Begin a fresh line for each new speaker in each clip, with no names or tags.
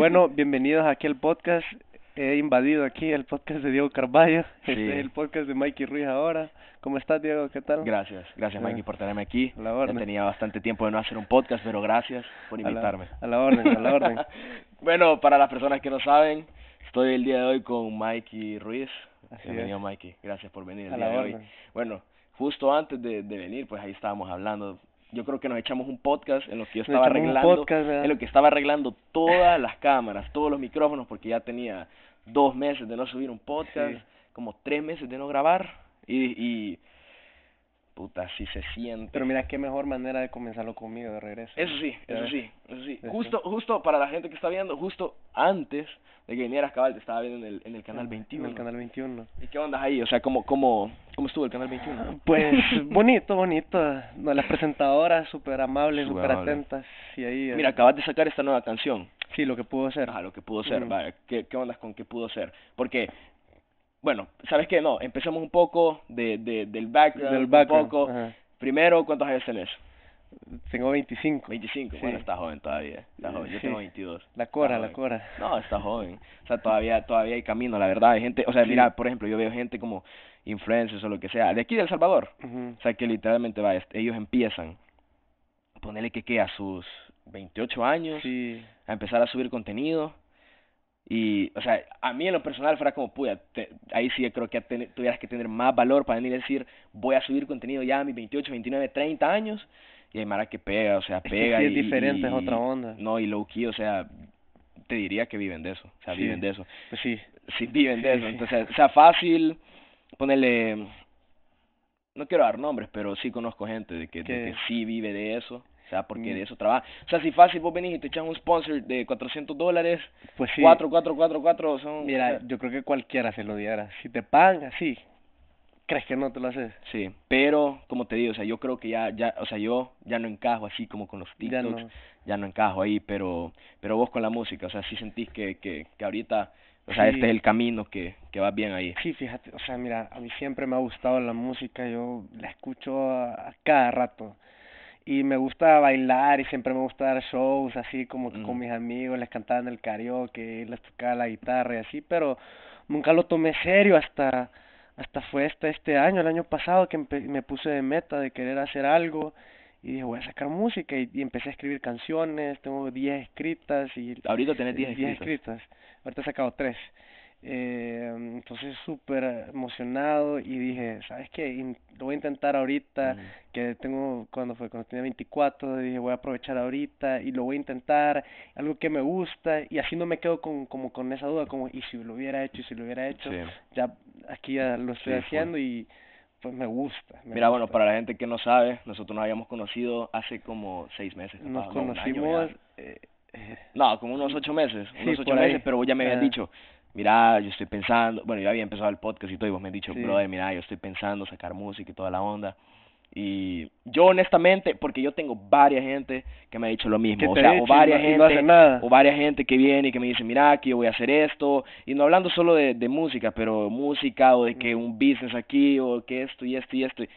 Bueno, bienvenidos aquí al podcast. He invadido aquí el podcast de Diego Carballo.
Sí.
Este es el podcast de Mikey Ruiz ahora. ¿Cómo estás, Diego? ¿Qué tal?
Gracias, gracias. Mikey por tenerme aquí.
A la
Ya
orden.
tenía bastante tiempo de no hacer un podcast, pero gracias por
A la-
invitarme.
A la orden, a la orden.
bueno, para las personas que no saben, estoy el día de hoy con Mikey Ruiz.
Así
Bienvenido Mikey, gracias por venir el
A
día
la
de hoy.
orden.
Bueno, justo antes de, de venir, pues ahí estábamos hablando. Yo creo que nos echamos un podcast en lo que yo estaba arreglando, en lo que estaba arreglando todas las cámaras, todos los micrófonos, porque ya tenía dos meses de no subir un podcast,
Sí.
como tres meses de no grabar y, y puta, sí se siente.
Pero mira, qué mejor manera de comenzarlo conmigo de regreso.
Eso sí, eso sí, eso sí. Justo, justo para la gente que está viendo, justo antes de que vinieras cabal, te estaba viendo en el, en el canal 21.
En el canal 21.
¿Y qué onda ahí? O sea, ¿cómo, cómo, cómo estuvo el canal 21?
Pues bonito, bonito. No, las presentadoras súper amables,
Súper
atentas. Y ahí, eh,
Mira, acabas de sacar esta nueva canción.
sí, lo que pudo ser.
Ajá, lo que pudo ser.
Ujú.
Vaya, ¿qué, ¿qué ondas con qué pudo ser? Porque, bueno, ¿sabes qué? No, empecemos un poco de, de, del background.
Del background.
Un poco.
ajá.
Primero, ¿cuántos años tenés?
Tengo 25.
25.
Sí.
Bueno, está joven todavía. Está joven. Yo tengo 22.
La cora, la cora.
No, está joven. O sea, todavía todavía hay camino, la verdad. Hay gente, o sea,
Sí.
mira, por ejemplo, yo veo gente como influencers o lo que sea, de aquí de El Salvador. O sea, que literalmente, va, ellos empiezan, ponerle que qué, a sus 28 años,
Sí.
a empezar a subir contenido. Y, o sea, a mí en lo personal fuera como, puya, te- ahí sí creo que ten- tuvieras que tener más valor para venir a decir, voy a subir contenido ya a mis 28, 29, 30 años. Y hay Mara que pega, o sea,
Es que
pega.
sí es
y-
diferente, es otra onda.
No, y low key, o sea, te diría que viven de eso. O sea,
Sí.
viven de eso.
Pues sí.
Sí, viven de
Sí,
eso. Entonces, o sea, fácil ponerle. No quiero dar nombres, pero sí conozco gente de que, de
que
sí vive de eso. O sea, porque
Mm.
de eso trabaja. O sea, si fácil vos venís y te echas un sponsor de 400 dólares,
Pues sí.
4, 4, 4, 4 son...
Mira,
o sea,
yo creo que cualquiera se lo diera. Si te pagan así, ¿crees que no te lo haces?
Sí, pero como te digo, o sea, yo creo que ya, ya, o sea, yo ya no encajo así como con los
Ya
TikToks,
no.
ya no encajo ahí, pero pero vos con la música, o sea, sí sentís que, que, que ahorita, o sea,
Sí.
este es el camino que, que vas bien ahí.
Sí, fíjate, o sea, mira, a mí siempre me ha gustado la música, yo la escucho a, a cada rato. Y me gusta bailar y siempre me gusta dar shows así como que con mis amigos, les cantaba en el karaoke, les tocaba la guitarra y así, pero nunca lo tomé serio hasta hasta fue este este año, el año pasado que me puse de meta de querer hacer algo y dije, voy a sacar música y, y empecé a escribir canciones, tengo 10 escritas y
Ahorita tenés 10
10
escritas.
escritas. Ahorita he sacado 3. Eh, entonces súper emocionado y dije, ¿sabes qué? In- Lo voy a intentar ahorita, que tengo, cuando fue, cuando tenía 24, dije, voy a aprovechar ahorita y lo voy a intentar, algo que me gusta y así no me quedo con, como con esa duda, como, y si lo hubiera hecho, y si lo hubiera hecho,
Sí.
ya aquí ya lo estoy
Sí,
haciendo y pues me gusta. me
Mira, bueno, para la gente que no sabe, nosotros nos habíamos conocido hace como 6 meses.
Nos conocimos... eh,
No, como unos 8 meses, unos 8
por ahí.
meses, pero vos ya me habías dicho, mira, yo estoy pensando, bueno, yo había empezado el podcast y todo, y vos me has dicho,
Sí.
brother, mira, yo estoy pensando sacar música y toda la onda. Y yo honestamente, porque yo tengo varias gente que me ha dicho lo mismo,
¿Qué
o sea,
he
o varias
no- no
gente, o varias gente que viene y que me dice, mira, que yo voy a hacer esto, y no hablando solo de, de música, pero música o de que un business aquí, o que esto y esto y esto, y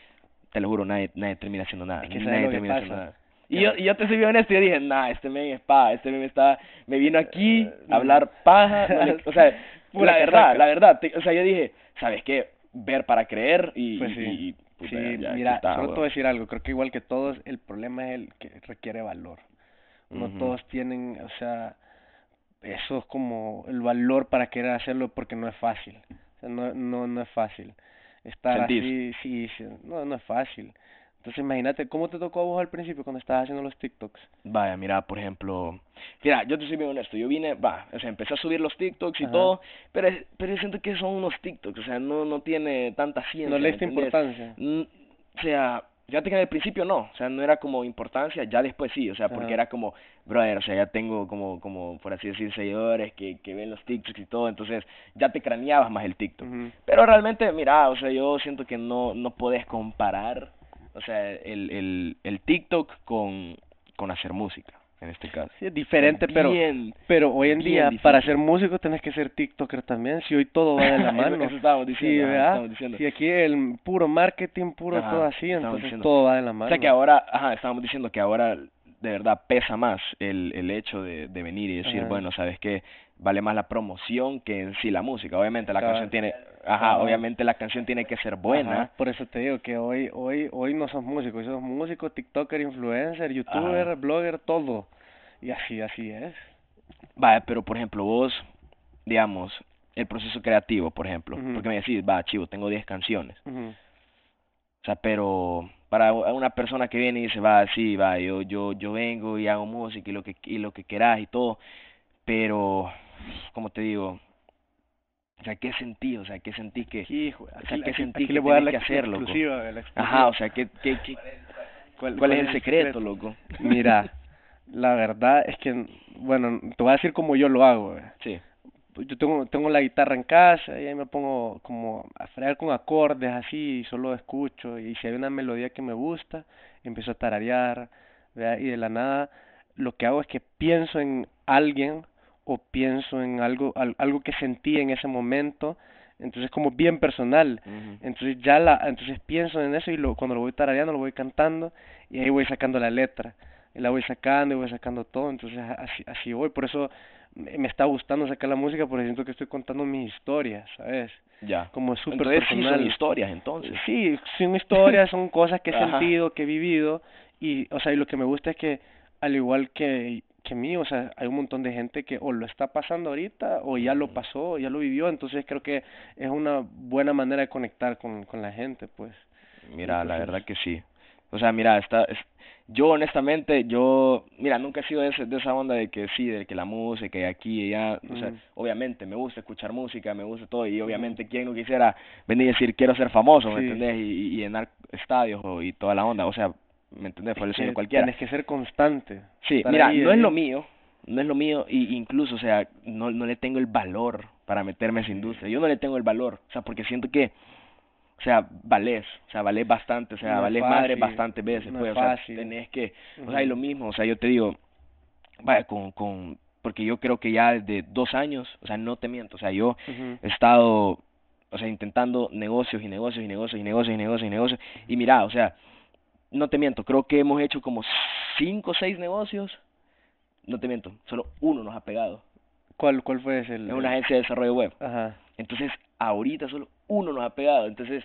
te lo juro, nadie, nadie termina haciendo nada,
Es que ¿sabes
nadie termina haciendo nada. Y yo, y yo te soy bien honesto, yo dije, nah, este men es pa, este men está, me vino aquí
Eh,
a hablar paja, no le- o sea, la verdad, la verdad, te- o sea, yo dije, ¿sabes qué? Ver para creer y,
Pues sí.
y, puta,
Sí,
ya- ya aquí
mira,
está,
solo te voy a decir algo, creo que igual que todos, el problema es el que requiere valor. No todos tienen, o sea, eso es como el valor para querer hacerlo porque no es fácil. O sea, no, no, no es fácil. Estar así, sí, sí, no, no es fácil. Entonces imagínate, ¿cómo te tocó a vos al principio cuando estabas haciendo los TikToks?
Vaya, mira, por ejemplo, mira, yo te soy bien honesto, yo vine, va, o sea, empecé a subir los TikToks y
Ajá.
todo, pero, pero yo siento que son unos TikToks, o sea, no, no tiene tanta ciencia,
No
¿me
le diste importancia.
O sea, fíjate que en el principio no, o sea, no era como importancia, ya después sí, o sea, porque
Ajá.
era como, brother, o sea, ya tengo como, como, por así decir, seguidores que, que ven los TikToks y todo, entonces ya te craneabas más el TikTok. Pero realmente, mira, o sea, yo siento que no, no puedes comparar, o sea, el, el, el TikTok con, con hacer música, en este caso.
Sí, es diferente, pero
Bien,
pero hoy en día
difícil.
para ser músico tenés que ser TikToker también, si hoy todo va de la mano.
eso estábamos
Sí,
diciendo, diciendo.
Si aquí el puro marketing, puro
Ajá,
todo así, entonces
diciendo.
todo va de la mano.
O sea que ahora, ajá, estábamos diciendo que ahora de verdad pesa más el, el hecho de, de venir y decir,
Ajá.
bueno, sabes que vale más la promoción que en sí la música. Obviamente la canción tiene, ajá, obviamente la canción tiene que ser buena.
Ajá, por eso te digo que hoy, hoy, hoy no sos músico, hoy sos músico, tiktoker, influencer, youtuber,
Ajá.
blogger, todo. Y así, así es.
Vaya, pero por ejemplo, vos, digamos, el proceso creativo, por ejemplo, porque me decís, va, chivo, tengo 10 canciones. O sea, pero para una persona que viene y dice, va, sí, va, yo, yo, yo vengo y hago música y lo que, y lo que quieras y todo, pero, como te digo, o sea, ¿qué sentí? O sea, ¿qué sentí que,
Hijo,
o sea, ¿qué
aquí-
sentí
aquí
que
le voy a dar la
que hacer, loco?
exclusiva, la exclusiva.
Ajá, o sea, ¿qué, qué, qué, cuál, es el secreto, loco?
Mira, la verdad es que, bueno, te voy a decir cómo yo lo hago. eh.
Sí,
Pues Yo tengo, tengo la guitarra en casa y ahí me pongo como a fregar con acordes así y solo escucho y si hay una melodía que me gusta, empiezo a tararear, ¿verdad? y de la nada lo que hago es que pienso en alguien o pienso en algo, al- algo que sentí en ese momento, entonces como bien personal. Entonces ya la, entonces pienso en eso y lo, cuando lo voy tarareando lo voy cantando y ahí voy sacando la letra y la voy sacando y voy sacando todo, entonces así, así voy, por eso me está gustando sacar la música porque siento que estoy contando mis historias, ¿sabes?
ya.
Como súper
Entonces sí
personal.
son historias, entonces.
Sí, son historias, son cosas que he sentido, que he vivido y, o sea, y lo que me gusta es que al igual que que mí, o sea, hay un montón de gente que o lo está pasando ahorita o ya lo pasó, o ya lo vivió, entonces creo que es una buena manera de conectar con, con la gente, pues.
Mira, la verdad que sí. O sea, mira, está, es- yo honestamente, yo, mira, nunca he sido de, ese- de esa onda de que sí, de que la música y aquí y allá, o sea, obviamente me gusta escuchar música, me gusta todo, y obviamente quién no quisiera venir y decir quiero ser famoso, ¿me
Sí.
entendés? Y, y llenar estadios o- y toda la onda, o sea, ¿me entendés? Sueño
que
cualquiera.
Tienes que ser constante.
Sí, mira,
ahí,
no es lo mío, no es lo mío, y incluso, o sea, no, no le tengo el valor para meterme a esa industria. Yo no le tengo el valor, o sea, porque siento que, o sea, valés, o sea, valés bastante, o sea,
No
valés madre bastantes veces,
no
pues,
es
o sea, tenés que, o sea, y lo mismo, o sea, yo te digo, vaya, con, con, porque yo creo que ya desde dos años, o sea, no te miento, o sea, yo
Ujú.
he estado, o sea, intentando negocios y negocios y negocios y negocios y negocios y negocios, y mira, o sea, no te miento, creo que hemos hecho como cinco o seis negocios, no te miento, solo uno nos ha pegado,
¿Cuál, cuál fue ese? El,
es una agencia de desarrollo web,
Ajá.
entonces ahorita solo uno nos ha pegado, entonces,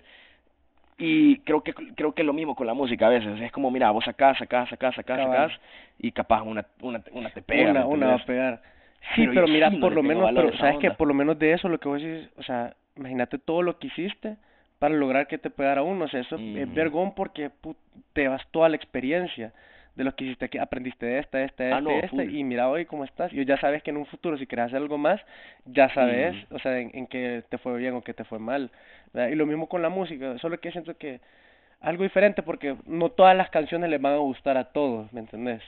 y creo que creo que es lo mismo con la música a veces, es como, mira, vos sacás, sacás, sacás, sacás, sacás, y capaz una, una, una te pega,
una,
¿me
una va a pegar. Sí,
Pero
pero, mira,
sí no
por lo menos, pero sabes que por lo menos de eso lo que vos decís, o sea, imagínate todo lo que hiciste para lograr que te pegara uno, o sea, eso es vergón porque te vas toda la experiencia de lo que hiciste aquí, aprendiste de esta, esta,
Ah,
esta,
no,
y esta,
full.
y mira hoy cómo estás, y ya sabes que en un futuro si quieres hacer algo más, ya sabes, o sea, en, en que te fue bien o que te fue mal, ¿verdad? y lo mismo con la música, solo que siento que algo diferente porque no todas las canciones les van a gustar a todos, ¿me entendés?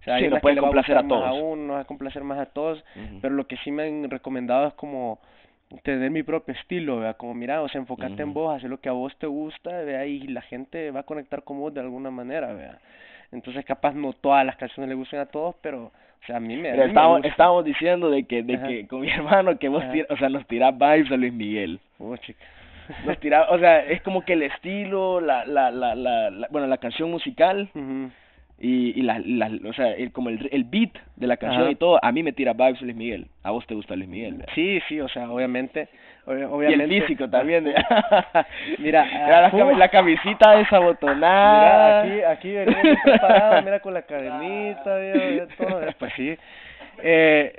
O sea, hay
Sí, no
que
pueden complacer a todos.
a uno, no va a complacer más a todos, pero lo que sí me han recomendado es como tener mi propio estilo, ¿verdad? Como mira, o sea, enfocarte en
Ujú.
vos, hacer lo que a vos te gusta, ¿verdad? Y la gente va a conectar con vos de alguna manera, ¿verdad? Entonces, capaz no todas las canciones le gusten a todos, pero, o sea, a mí me,
estábamos,
gusta.
estábamos diciendo de que, de
Ajá.
que con mi hermano que vos tira- o sea, nos tirás vibes a Luis Miguel.
Oh, chica.
Nos o sea, es como que el estilo, la, la, la, la, la- bueno, la canción musical
Ujú.
Y, y la, la, o sea, el, como el, el beat de la canción
Ajá.
y todo, a mí me tira vibes Luis Miguel. A vos te gusta Luis Miguel. ¿verdad?
Sí, sí, o sea, obviamente, ob-
Y el
obviamente.
físico también. de-
Mira,
Mira la,
ah,
la camisita
Mira,
desabotonada.
aquí, aquí venimos preparados, mira con la cadenita, ya todo, pues sí. Eh,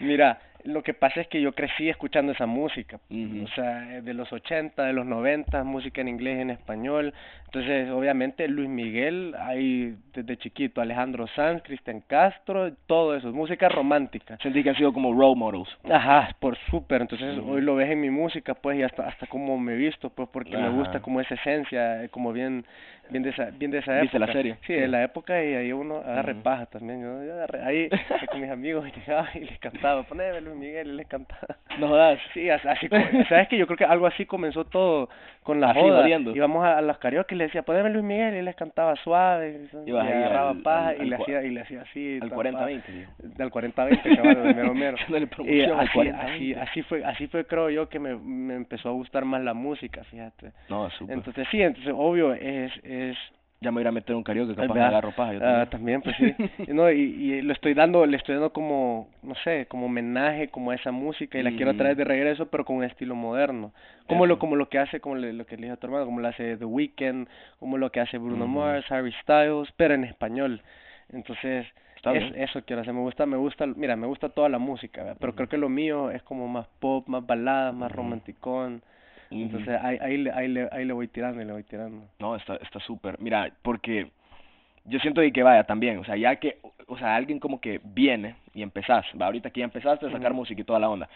mira, lo que pasa es que yo crecí escuchando esa música, o sea, eh, de los 80, de los 90, música en inglés y en español, entonces obviamente Luis Miguel, ahí desde chiquito, Alejandro Sanz, Cristian Castro, todo eso, música romántica.
Sentí que han sido como role models.
Ajá, por súper, entonces hoy lo ves en mi música, pues, y hasta hasta como me he visto, pues, porque me gusta como esa esencia, como bien bien de esa bien de esa época.
¿Viste la serie?
Sí, de la época y ahí uno agarre
Ujú.
paja también, yo, yo agarré ahí con mis amigos y llegaba y les cantaba, poneme Luis Miguel y les cantaba.
No jodas.
Sí, as- así, sabes que yo creo que algo así comenzó todo con la
Así,
joda.
jodiendo.
Íbamos a, a los karaoke y le decía, poneme Luis Miguel y les cantaba suave, y,
ahí
agarraba
al-
paja
al-
y le
al cua-
hacía y le hacía así
Al
ta-
40-20, digo.
del 40-20, cabal, del mero mero. Y
al
así,
40-20.
así, así fue, así fue creo yo que me, me empezó a gustar más la música, fíjate.
No, súper.
Entonces sí, entonces obvio es, es,
Ya me voy a ir a meter un karaoke, capaz me
¿verdad?
agarro paja. yo
Ah,
también.
pues sí. no, y, y lo estoy dando, le estoy dando como, no sé, como homenaje como a esa música y la quiero
Mm.
traer de regreso, pero con un estilo moderno. Como lo
Eso.
como lo que hace, como le- lo que le dije a tu hermano, como lo hace The Weeknd, como lo que hace Bruno
Ujú.
Mars, Harry Styles, pero en español. Entonces, es, eso quiero hacer, me gusta, me gusta, mira, me gusta toda la música, ¿verdad? pero creo que lo mío es como más pop, más baladas, más
Ujú.
romanticón. Entonces ahí, ahí, le- ahí, le, ahí le voy tirando y le voy tirando.
No, está está súper. Mira, porque yo siento de que vaya también, o sea, ya que, o sea, alguien como que viene y empezás, va, ahorita que ya empezaste a sacar música y toda la onda.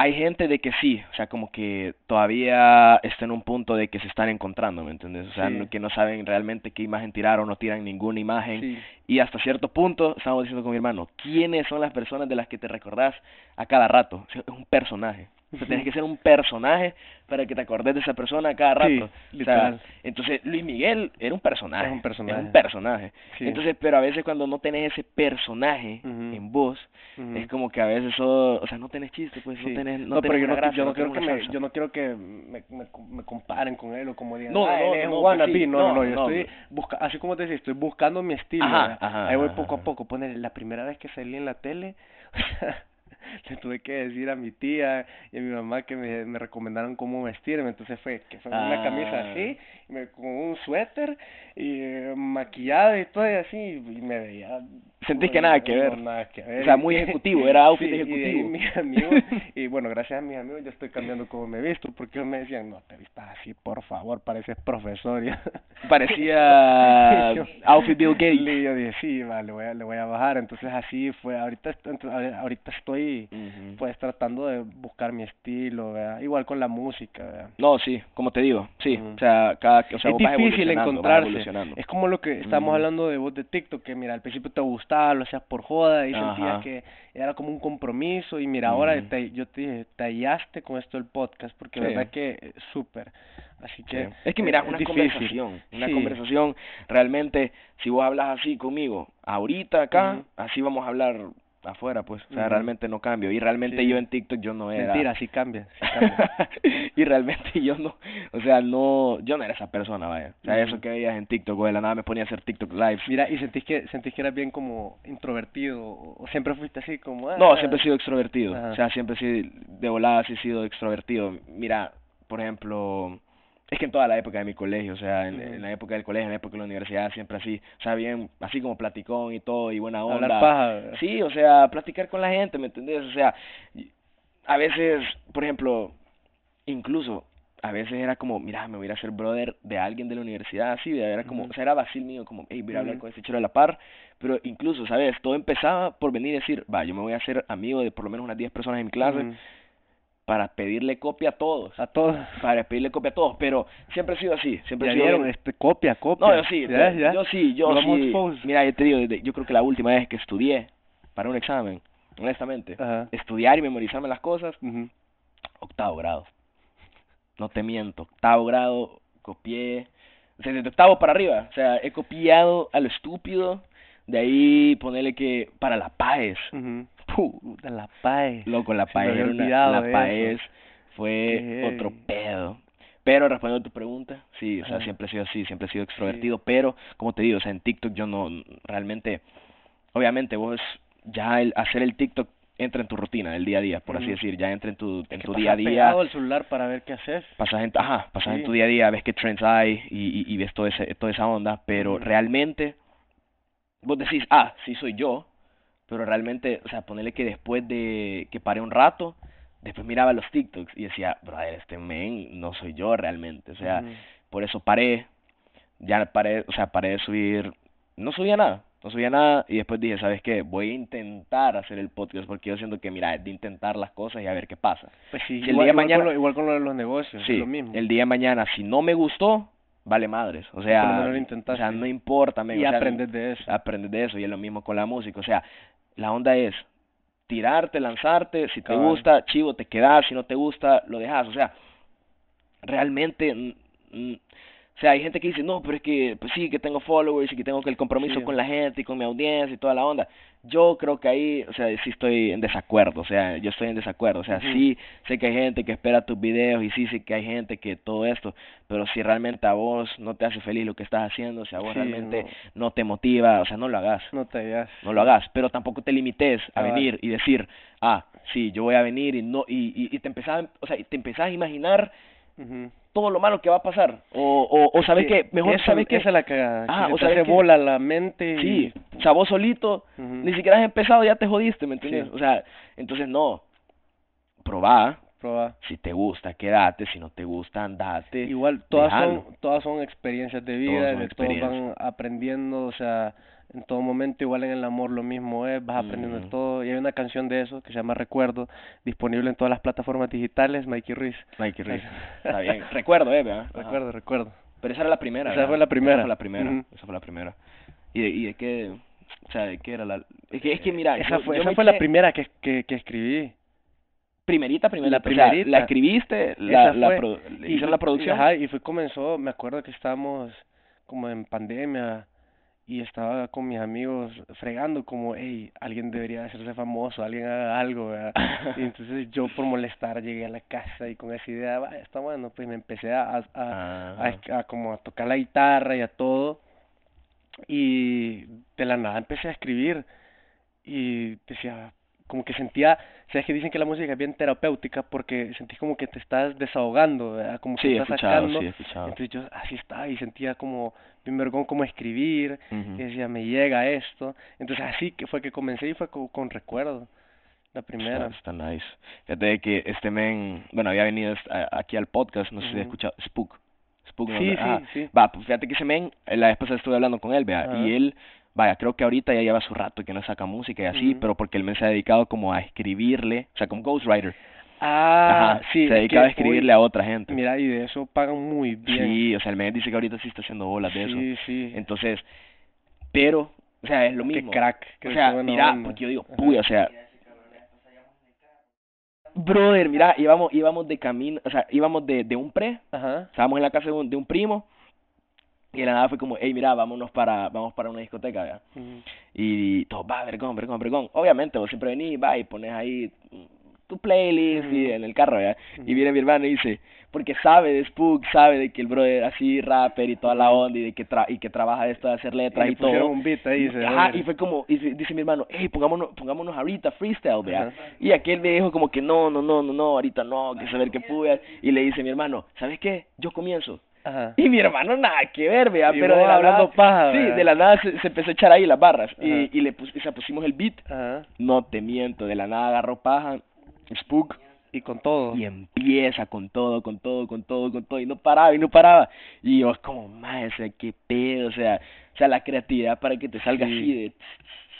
Hay gente de que sí, o sea, como que todavía está en un punto de que se están encontrando, ¿me entiendes? O sea,
Sí.
no- que no saben realmente qué imagen tirar o no tiran ninguna imagen.
Sí.
Y hasta cierto punto, estamos diciendo con mi hermano, ¿quiénes son las personas de las que te recordás a cada rato? O sea, es un personaje. O sea, tienes que ser un personaje para que te acordes de esa persona cada rato.
Sí,
O sea, entonces, Luis Miguel era un personaje.
Es un personaje.
Era un personaje.
Sí.
Entonces, pero a veces cuando no tenés ese personaje en vos,
Ujú.
es como que a veces sos, o sea, no tenés chiste, pues,
Sí.
no tenés, no,
No, pero
tenés
yo
una
no,
gracia,
yo no quiero que me, yo no quiero que me, me, me comparen con él o como digan,
No,
ah,
no,
él es
no,
un
no,
wannabe. no, no,
no,
yo estoy busca, así como te decía, estoy buscando mi estilo.
Ajá, ajá,
Ahí voy poco a poco. Poner la primera vez que salí en la tele, le tuve que decir a mi tía y a mi mamá que me, me recomendaron cómo vestirme. Entonces fue que fue una camisa
Ah.
así, y me- con un suéter y eh, maquillado y todo y así, y me veía.
Sentís
no,
que nada que
no,
ver.
nada que ver.
O sea, muy ejecutivo, era outfit
Sí, y
ejecutivo.
mis amigos, y bueno, gracias a mis amigos yo estoy cambiando cómo me visto, porque ellos me decían, no te vistas así, por favor, pareces profesor. ya".
Parecía
Y
outfit Bill Gates.
Y yo dije, sí, va, le voy a, le voy a bajar, entonces así fue, ahorita, ahorita estoy
Ujú.
pues tratando de buscar mi estilo, ¿verdad? igual con la música, ¿verdad?
No, sí, como te digo, sí,
Ujú.
o sea, cada, o sea,
es difícil encontrarse. Es como lo que estábamos
Ujú.
hablando de vos de TikTok, que mira, al principio te gustaba, lo hacías por joda y
Ajá.
sentías que era como un compromiso y mira, ahora te, yo te dije, te hallaste con esto del podcast, porque
Sí.
verdad que eh, súper. Así que
Sí. Es que mira,
es
una
difícil.
conversación, una
Sí.
conversación, realmente, si vos hablas así conmigo, ahorita acá, así vamos a hablar afuera, pues, o sea, realmente no cambio, y realmente
Sí.
yo en TikTok yo no era...
Mentira, sí cambia, sí cambia.
y realmente yo no, o sea, no, yo no era esa persona, vaya, o sea, eso que veías en TikTok, o de la nada me ponía a hacer TikTok lives,
Mira, ¿y sentís que, sentís que eras bien como introvertido o siempre fuiste así como...
No,
ah?
siempre he sido extrovertido.
Ajá.
O sea, siempre he sido, de volada sí he sido extrovertido. Mira, por ejemplo, es que en toda la época de mi colegio, o sea, en, en la época del colegio, en la época de la universidad, siempre así, o sea, bien, así como platicón y todo, y buena onda.
Hablar paja.
Sí, o sea, platicar con la gente, ¿me entendés? O sea, a veces, por ejemplo, incluso, a veces era como, mira, me voy a ir a ser brother de alguien de la universidad, así, era como, o sea, era vacil mío, como, hey, voy a hablar con este chero de la par, pero incluso, ¿sabes? Todo empezaba por venir y decir, va, yo me voy a hacer amigo de por lo menos unas 10 personas en mi clase. Para pedirle copia a todos,
A todos.
para pedirle copia a todos, pero siempre he sido así, siempre
Ya
he sido...
vieron, este, copia, copia.
No, yo sí,
Ya,
te-
ya.
yo sí, yo sí. Mira, yo te digo, yo creo que la última vez que estudié para un examen, honestamente,
Ajá.
estudiar y memorizarme las cosas, octavo grado. No te miento, octavo grado, copié, o sea, desde octavo para arriba, o sea, he copiado a lo estúpido, de ahí ponerle que para la PAES,
Ujú.
Puh,
Puta, la
loco, la PAES, era una- la PAES fue otro pedo. Pero respondiendo a tu pregunta, sí, o sea,
Ajá.
siempre he sido así, siempre he sido extrovertido, pero como te digo, o sea, en TikTok yo no realmente obviamente vos ya el hacer el TikTok entra en tu rutina del día a día, por así decir, ya entra en tu en
Que
tu día a día,
pegado al celular para ver qué haces.
pasas en, ajá, pasas en tu día a día, ves qué trends hay y, y, y ves todo ese, toda esa onda, pero realmente vos decís, ah, sí soy yo, pero realmente, o sea, ponerle que después de que paré un rato, después miraba los TikToks y decía, brother, este men no soy yo realmente, o sea, por eso paré, ya paré, o sea, paré de subir, no subía nada, no subía nada y después dije, ¿sabes qué? Voy a intentar hacer el podcast porque yo siento que, mira, es de intentar las cosas y a ver qué pasa.
Pues sí,
Si el
igual,
día
igual
mañana-
con lo, igual con lo de los negocios,
Sí,
es lo mismo.
el día de mañana, si no me gustó, vale madres. O sea,
lo
o sea no importa,
y
o sea,
aprendes de eso.
aprendes de eso y es lo mismo con la música. O sea, la onda es tirarte, lanzarte, si te gusta, chivo, te quedas, si no te gusta, lo dejas. O sea, realmente, O sea, hay gente que dice, no, pero es que, pues sí, que tengo followers y que tengo que el compromiso
Sí.
con la gente y con mi audiencia y toda la onda. Yo creo que ahí, o sea, sí estoy en desacuerdo, o sea, yo estoy en desacuerdo. O sea, sí sé que hay gente que espera tus videos y sí sé que hay gente que todo esto, pero si realmente a vos no te hace feliz lo que estás haciendo, si a vos
Sí,
realmente no te motiva, o sea, no lo hagas.
No te digas.
No lo hagas, pero tampoco te limites a venir y decir, ah, sí, yo voy a venir y no y, y, y te empezás, o sea, y te empezás a imaginar
Ujú.
Todo lo malo que va a pasar o o, o sabes
Sí,
que mejor
esa,
sabes que
esa es la cagada.
Ah,
que
o sabes que-
bola la mente y...
sí, o sea, vos solito
Ujú.
ni siquiera has empezado ya te jodiste, ¿me entiendes?
Sí.
O sea, entonces no. Probá,
Proba.
si te gusta, quédate, si no te gusta, andate.
Igual, todas son, todas son experiencias de vida, de todos van aprendiendo, o sea, en todo momento, igual en el amor lo mismo es, vas aprendiendo de todo. Y hay una canción de eso que se llama Recuerdo, disponible en todas las plataformas digitales, Mikey Ruiz.
Qué risa. Está bien. Recuerdo, eh, ¿verdad?
Recuerdo, recuerdo.
Pero esa era la primera.
Esa
¿verdad?
fue la primera.
Esa fue la primera. Esa fue la primera. ¿Y de, y de qué? O sea, ¿de qué era la...? Es que, es que mira,
esa
yo-
fue,
yo
esa fue la primera que, que, que escribí.
Primerita, primerita.
La
o sea,
primerita.
la escribiste, la,
Esa
la pro-
Y
la producción.
Ajá, y fue comenzó, me acuerdo que estábamos como en pandemia y estaba con mis amigos fregando como, hey, alguien debería hacerse famoso, alguien haga algo, ¿verdad? Y entonces yo por molestar llegué a la casa y con esa idea, va, está bueno, pues me empecé a, a, a, a, a como a tocar la guitarra y a todo y de la nada empecé a escribir y decía, como que sentía, sabes que dicen que la música es bien terapéutica porque sentís como que te estás desahogando, ¿verdad? como que
Sí,
estás
escuchado,
sacando,
sí,
entonces yo así estaba y sentía como bien vergón como escribir,
Ujú.
y decía, me llega esto, entonces así que fue que comencé y fue co- con, recuerdo, la primera.
Está, está nice. Fíjate que este men, bueno, había venido aquí al podcast, no sé si has escuchado, Spook. Spook, ¿no?
Sí,
Ajá.
sí, sí.
Va, pues fíjate que ese men, eh, la vez pasada estuve hablando con él, vea, y él, vaya, creo que ahorita ya lleva su rato que no saca música y así, pero porque el men se ha dedicado como a escribirle, o sea, como ghostwriter.
Ah,
Ajá,
sí.
se dedicado a
que
escribirle
hoy-
a otra gente.
Mira, y de eso pagan muy bien.
Sí, o sea, el men dice que ahorita sí está haciendo bolas de eso.
Sí, sí.
Entonces, pero, o sea, es lo
Qué
mismo.
crack. qué
O sea, mira,
onda.
porque yo digo, puya, o sea. Brother, mira, íbamos, íbamos de camino, o sea, íbamos de, de un pre,
Ajá.
estábamos en la casa de un, de un primo, y de la nada fue como, hey, mira, vámonos para, vamos para una discoteca, ¿verdad? Y todo, va, vergón, vergón, vergón. Obviamente, vos siempre venís, va, y pones ahí tu playlist y en el carro, ¿verdad? Y viene mi hermano y dice, porque sabe de Spook, sabe de que el brother así rapper y toda la onda y de que tra y que trabaja esto de hacer letras
Y
y,
le
todo.
un beat ahí, se
Ajá, y fue como, y dice mi hermano, hey, pongámonos, pongámonos ahorita freestyle.
Ajá.
Y aquel me dijo como que no, no, no, no, no, ahorita no, que saber qué pude. Y le dice mi hermano, ¿sabes qué? Yo comienzo.
Ajá.
Y mi hermano nada que ver, vea, pero de la
hablando
nada,
paja,
sí,
¿verdad?
de la nada se, se empezó a echar ahí las barras
Ajá.
y, y le pus, y se pusimos el beat.
Ajá.
No te miento, de la nada agarró paja, Spook
Y con todo.
y empieza con todo, con todo, con todo, con todo y no paraba y no paraba. Y yo es como, más, o sea, qué pedo, o sea, o sea, la creatividad para que te salga
Sí.
así de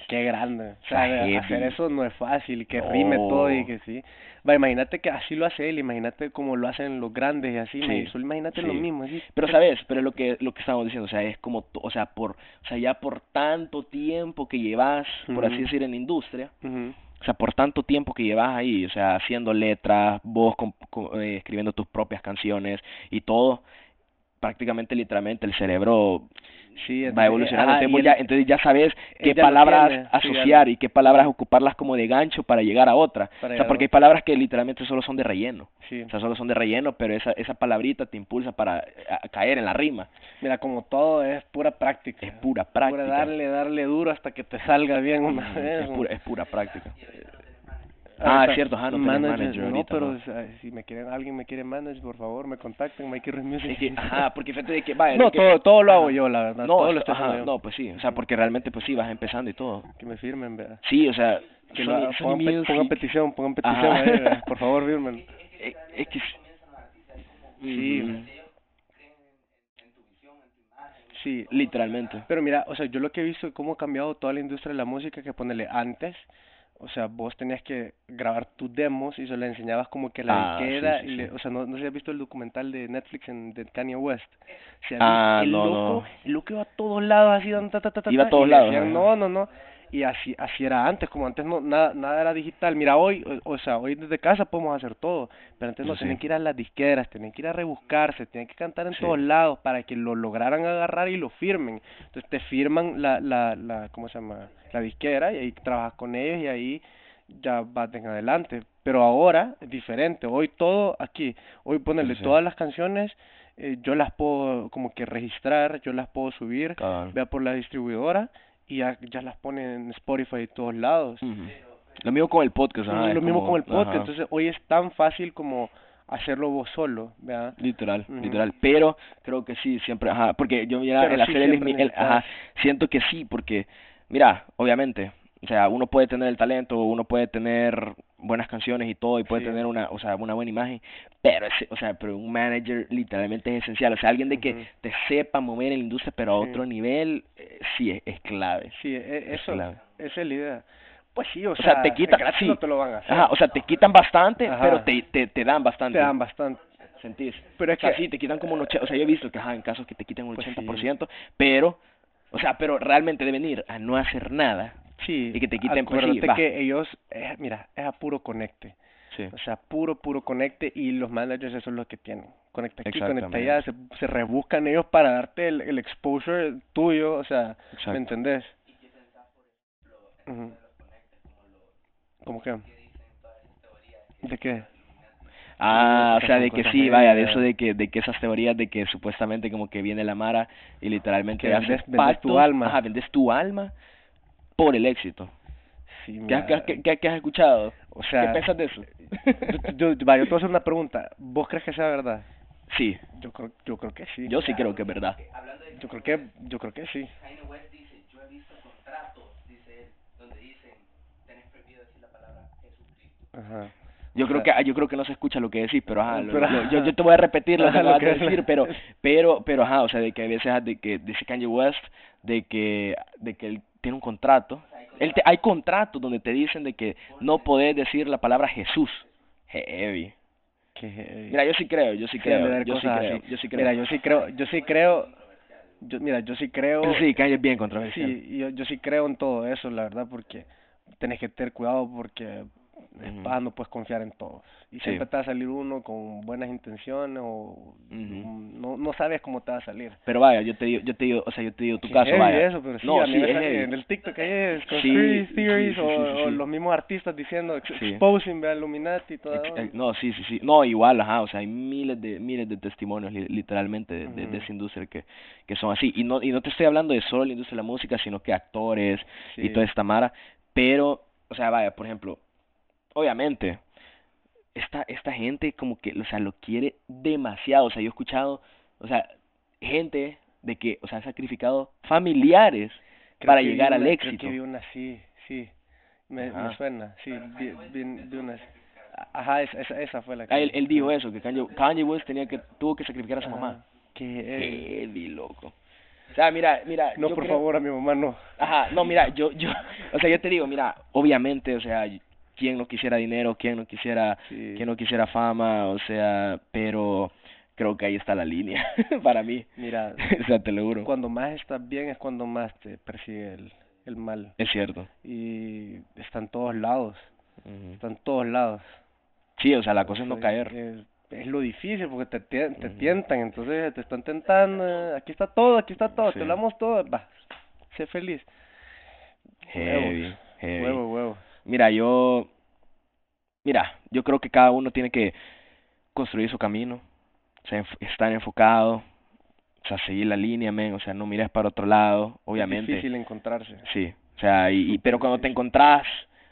Qué grande. O sea, hacer eso no es fácil, que rime todo y que sí. Va, imagínate que así lo hace él, imagínate como lo hacen los grandes y así,
Sí,
solo imagínate lo mismo, así.
Pero sabes, pero es lo que lo que estábamos diciendo, o sea, es como, o sea, por, o sea, ya por tanto tiempo que llevas, por así decir, en la industria,
Ujú.
o sea, por tanto tiempo que llevas ahí, o sea, haciendo letras, vos eh, escribiendo tus propias canciones y todo, prácticamente, literalmente, el cerebro
Sí,
va
entonces,
evolucionando,
ajá,
ya, entonces ya sabes qué
ya
palabras
tiene, sí,
asociar y qué palabras ocuparlas como de gancho para llegar a otra.
Para
o sea, porque hay palabras que literalmente solo son de relleno.
Sí.
O sea, solo son de relleno, pero esa, esa palabrita te impulsa para eh, a- caer en la rima.
Mira, como todo es pura práctica.
Es pura
Pura
práctica.
darle, darle duro hasta que te salga bien una
Mm,
vez.
es, pura, es pura práctica. Ah, es cierto, ajá, no tenés manager
no,
ahorita,
pero
¿no?
o sea, si me quieren, alguien me quiere manager, por favor, me contacten, Mikey Ruiz Music.
Ajá, porque fíjate de que, vaya,
No,
que-
todo, todo lo hago
ajá.
yo, la verdad.
No,
todo lo
esto-
estoy haciendo
ajá,
yo.
no, pues sí, o sea, porque realmente pues sí, vas empezando y todo.
Que me firmen, vea.
Sí, o sea,
Que
Sony-
lo
Sony
pongan, pe-
Music,
pongan petición, pongan petición
Ajá.
ahí, por favor, firmen.
es que
Sí.
Ujú.
Sí,
literalmente.
Pero mira, o sea, yo lo que he visto es cómo ha cambiado toda la industria de la música que ponerle antes. O sea, vos tenías que grabar tus demos y se le enseñabas como que la
Ah,
disquera
sí,
y
sí,
le-
sí.
o sea, no, no sé si has visto el documental de Netflix en, de Kanye West. Sea,
Ah,
el
no,
loco,
no.
el loco iba a todos lados así, ta, ta, ta, ta,
Iba a todos
y le
lados,
decían, no, no, no. Y así así era antes como antes no nada nada era digital mira hoy o, o sea hoy desde casa podemos hacer todo pero antes no
Sí.
tenían que ir a las disqueras tenían que ir a rebuscarse tenían que cantar en
Sí.
todos lados para que lo lograran agarrar y lo firmen entonces te firman la la la cómo se llama la disquera y ahí trabajas con ellos y ahí ya vas en adelante pero ahora es diferente hoy todo aquí hoy ponerle
Sí.
todas las canciones eh, yo las puedo como que registrar yo las puedo subir vea por la distribuidora y ya, ya las ponen en Spotify y todos lados.
Lo mismo con el podcast, ajá,
lo mismo
como-
con el podcast,
ajá.
entonces hoy es tan fácil como hacerlo vos solo, ¿vea?
Literal, literal. Pero creo que sí, siempre, ajá, porque yo mira
Pero sí,
de Luis
siempre
Miguel, ajá, siento que sí, porque, mira, obviamente, o sea, uno puede tener el talento, uno puede tener buenas canciones y todo, y puede
Sí.
tener una, o sea, una buena imagen, pero, ese, o sea, pero un manager literalmente es esencial, o sea, alguien de que te sepa mover en la industria, pero a
Sí.
otro nivel, eh, sí, es, es clave.
Sí, e-
Es
eso,
clave.
esa es la idea. Pues sí, o,
O sea, te quita-
gratis
sí.
no te lo van a hacer.
Ajá, o sea, te quitan bastante,
Ajá.
pero te, te, te dan bastante.
te dan bastante.
¿Sentís?
Pero es
o sea,
que-
sí, te quitan como un 80, o sea, yo he visto que ajá, en casos que te quitan un
Pues sí.
80%, pero, o sea, pero realmente de venir a no hacer nada,
Sí,
Y que te quiten, pues, sí,
acuérdate que ellos, eh, mira, es a puro conecte.
sí,
O sea, puro, puro conecte y los managers eso es lo que tienen. Conecta aquí, conecta allá, se, se rebuscan ellos para darte el, el exposure tuyo, o sea,
Exacto.
¿me entendés? Ujú. ¿Cómo que? ¿De qué?
Ah, o sea,
son
de que sí, vaya, de eso de que, de que esas teorías de que supuestamente como que viene la Mara y literalmente
Que
hace
vendes- vendes tu alma.
ajá, vendes tu alma por el éxito.
Sí,
¿Qué, qué, qué- qué has escuchado?
o sea,
¿Qué piensas de eso?
yo, yo, va, yo te voy a hacer una pregunta. ¿Vos crees que sea verdad?
sí,
Yo creo, yo creo que sí.
yo sí creo que es verdad.
Yo creo que, yo creo que sí.
Kanye West dice, yo he visto contratos, dice él, donde dicen, tenés prohibido decir la palabra Jesucristo.
Ajá.
Yo creo que yo creo que no se escucha lo que decís, pero ajá, lo-
Pero-
lo- yo, yo te voy a repetir lo que acabas de decir, pero pero pero ajá, o sea, de que a veces de que dice Kanye West de que de que él tiene un contrato. Él te- hay contratos donde te dicen de que no podés decir la palabra Jesús. Heavy.
Que,
Mira, yo sí creo, yo sí creo, yo sí creo, yo sí creo.
Mira, yo sí creo, yo sí creo, yo, mira, yo sí creo,
sí, es bien controversial.
sí, yo, yo sí creo en todo eso, la verdad, porque tenés que tener cuidado porque
Ujú.
ah, no puedes confiar en todos. Y
Sí.
siempre te va a salir uno con buenas intenciones o mm, no, no sabes cómo te va a salir.
Pero vaya, yo te digo, yo te digo, o sea, yo te digo tu caso, vaya.
eso, pero sí,
no,
a mí me sale en el TikTok ahí es
Sí,
conspiracy
sí,
theories o, o los mismos artistas diciendo exposing a Illuminati y todo
Ex- No, sí, sí, sí. No, igual, ajá, o sea, hay miles de miles de testimonios li- literalmente de, de, de
Ujú.
esa industria que, que son así. Y no y no te estoy hablando de solo la industria de la música, sino que actores y toda esta mara, pero o sea, vaya, por ejemplo, obviamente esta esta gente como que, o sea, lo quiere demasiado, o sea, yo he escuchado, o sea, gente de que, o sea, ha sacrificado familiares
Creo
para llegar al
una-
éxito.
Creo que vi una, sí, sí. Me, me suena, sí, vi, vi, vi una. Ajá, esa, esa, esa fue la que.
Ah, él, él dijo eso, que Kanye, Kanye West tenía que tuvo que sacrificar a su
Ajá.
mamá.
Que, eh,
Heavy, loco. O sea, mira, mira.
no,
yo
por
creo-
favor, a mi mamá no.
Ajá, no, mira, yo, yo, o sea, yo te digo, mira, obviamente, o sea, quién no quisiera dinero, quién no quisiera,
Sí.
quién no quisiera fama, o sea, pero creo que ahí está la línea para mí.
Mira,
o sea, te lo juro.
cuando más estás bien es cuando más te persigue el, el mal.
Es cierto.
Y está en todos lados,
Ujú.
está en todos lados.
Sí, o sea, la cosa es no caer.
Es, es lo difícil porque te, te tientan, entonces te están tentando. Aquí está todo, aquí está todo,
Sí.
te lo damos todo. Va, sé feliz.
Heavy,
Huevos,
heavy.
Huevo, huevo.
Mira, yo, mira, yo creo que cada uno tiene que construir su camino, o sea, estar enfocado, o sea, seguir la línea, men, o sea, no mires para otro lado, obviamente.
Es difícil encontrarse.
Sí, o sea, y, y- pero cuando te encontrás,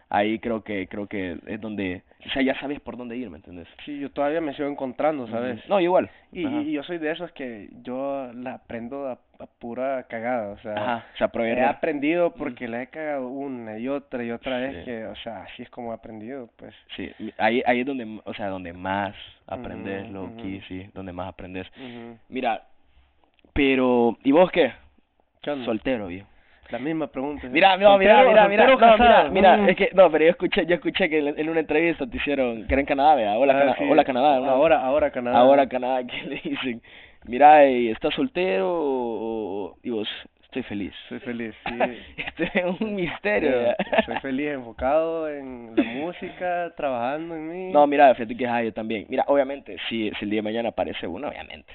ahí creo que creo que es donde, o sea, ya sabes por dónde ir, ¿me entiendes?
Sí, yo todavía me sigo encontrando, ¿sabes?
No, igual.
Y, y yo soy de esos que yo la aprendo a, a pura cagada, o sea,
Ajá, o sea,
he
error.
aprendido porque la he cagado una y otra y otra vez
Sí.
que, o sea, así es como he aprendido, pues.
Sí, ahí, ahí es donde, o sea, donde más aprendes,
Ujú,
low-key,
ujú.
sí, donde más aprendes. Mira, pero, ¿y vos qué?
¿Qué onda?
Soltero, viejo.
La misma pregunta.
Mira, no, mira,
¿Soltero-
mira, mira, no, mira, mira,
Mm.
es que, no, pero yo escuché, yo escuché que en una entrevista te hicieron, que era en Canadá, vea, hola,
Ah,
Cana-
sí.
hola Canadá.
Ahora, ahora Canadá.
ahora Canadá, que le dicen, mira, eh, ¿estás soltero o, y vos, Estoy feliz.
Soy feliz, sí.
Esto es un misterio.
Eh, soy feliz, enfocado en la música, trabajando en mí.
No, mira, fíjate que ajá, yo también. Mira, obviamente, si, si el día de mañana aparece uno, obviamente.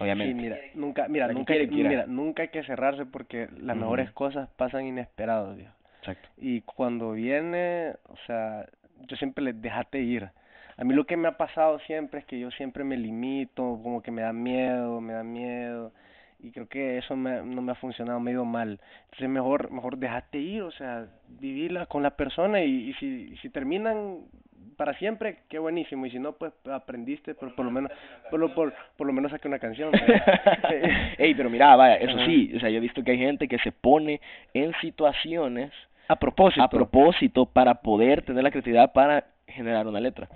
Sí,
Obviamente.
mira, nunca, mira,
La que
nunca,
quiere,
mira, nunca hay que cerrarse porque las mejores cosas pasan inesperados, viejo.
Exacto.
Y cuando viene, o sea, yo siempre les déjate ir. A mí lo que me ha pasado siempre es que yo siempre me limito, como que me da miedo, me da miedo. Y creo que eso me, no me ha funcionado, me ha ido mal. Entonces mejor, mejor déjate ir, o sea, vivirla con la persona y, y si, y si terminan para siempre, qué buenísimo. Y si no, pues aprendiste, pero por lo menos, por lo, por, por lo menos saqué una canción. ¿verdad?
Ey, pero mira, vaya, eso
Ajá.
sí, o sea, yo he visto que hay gente que se pone en situaciones
A propósito.
a propósito para poder tener la creatividad para generar una letra.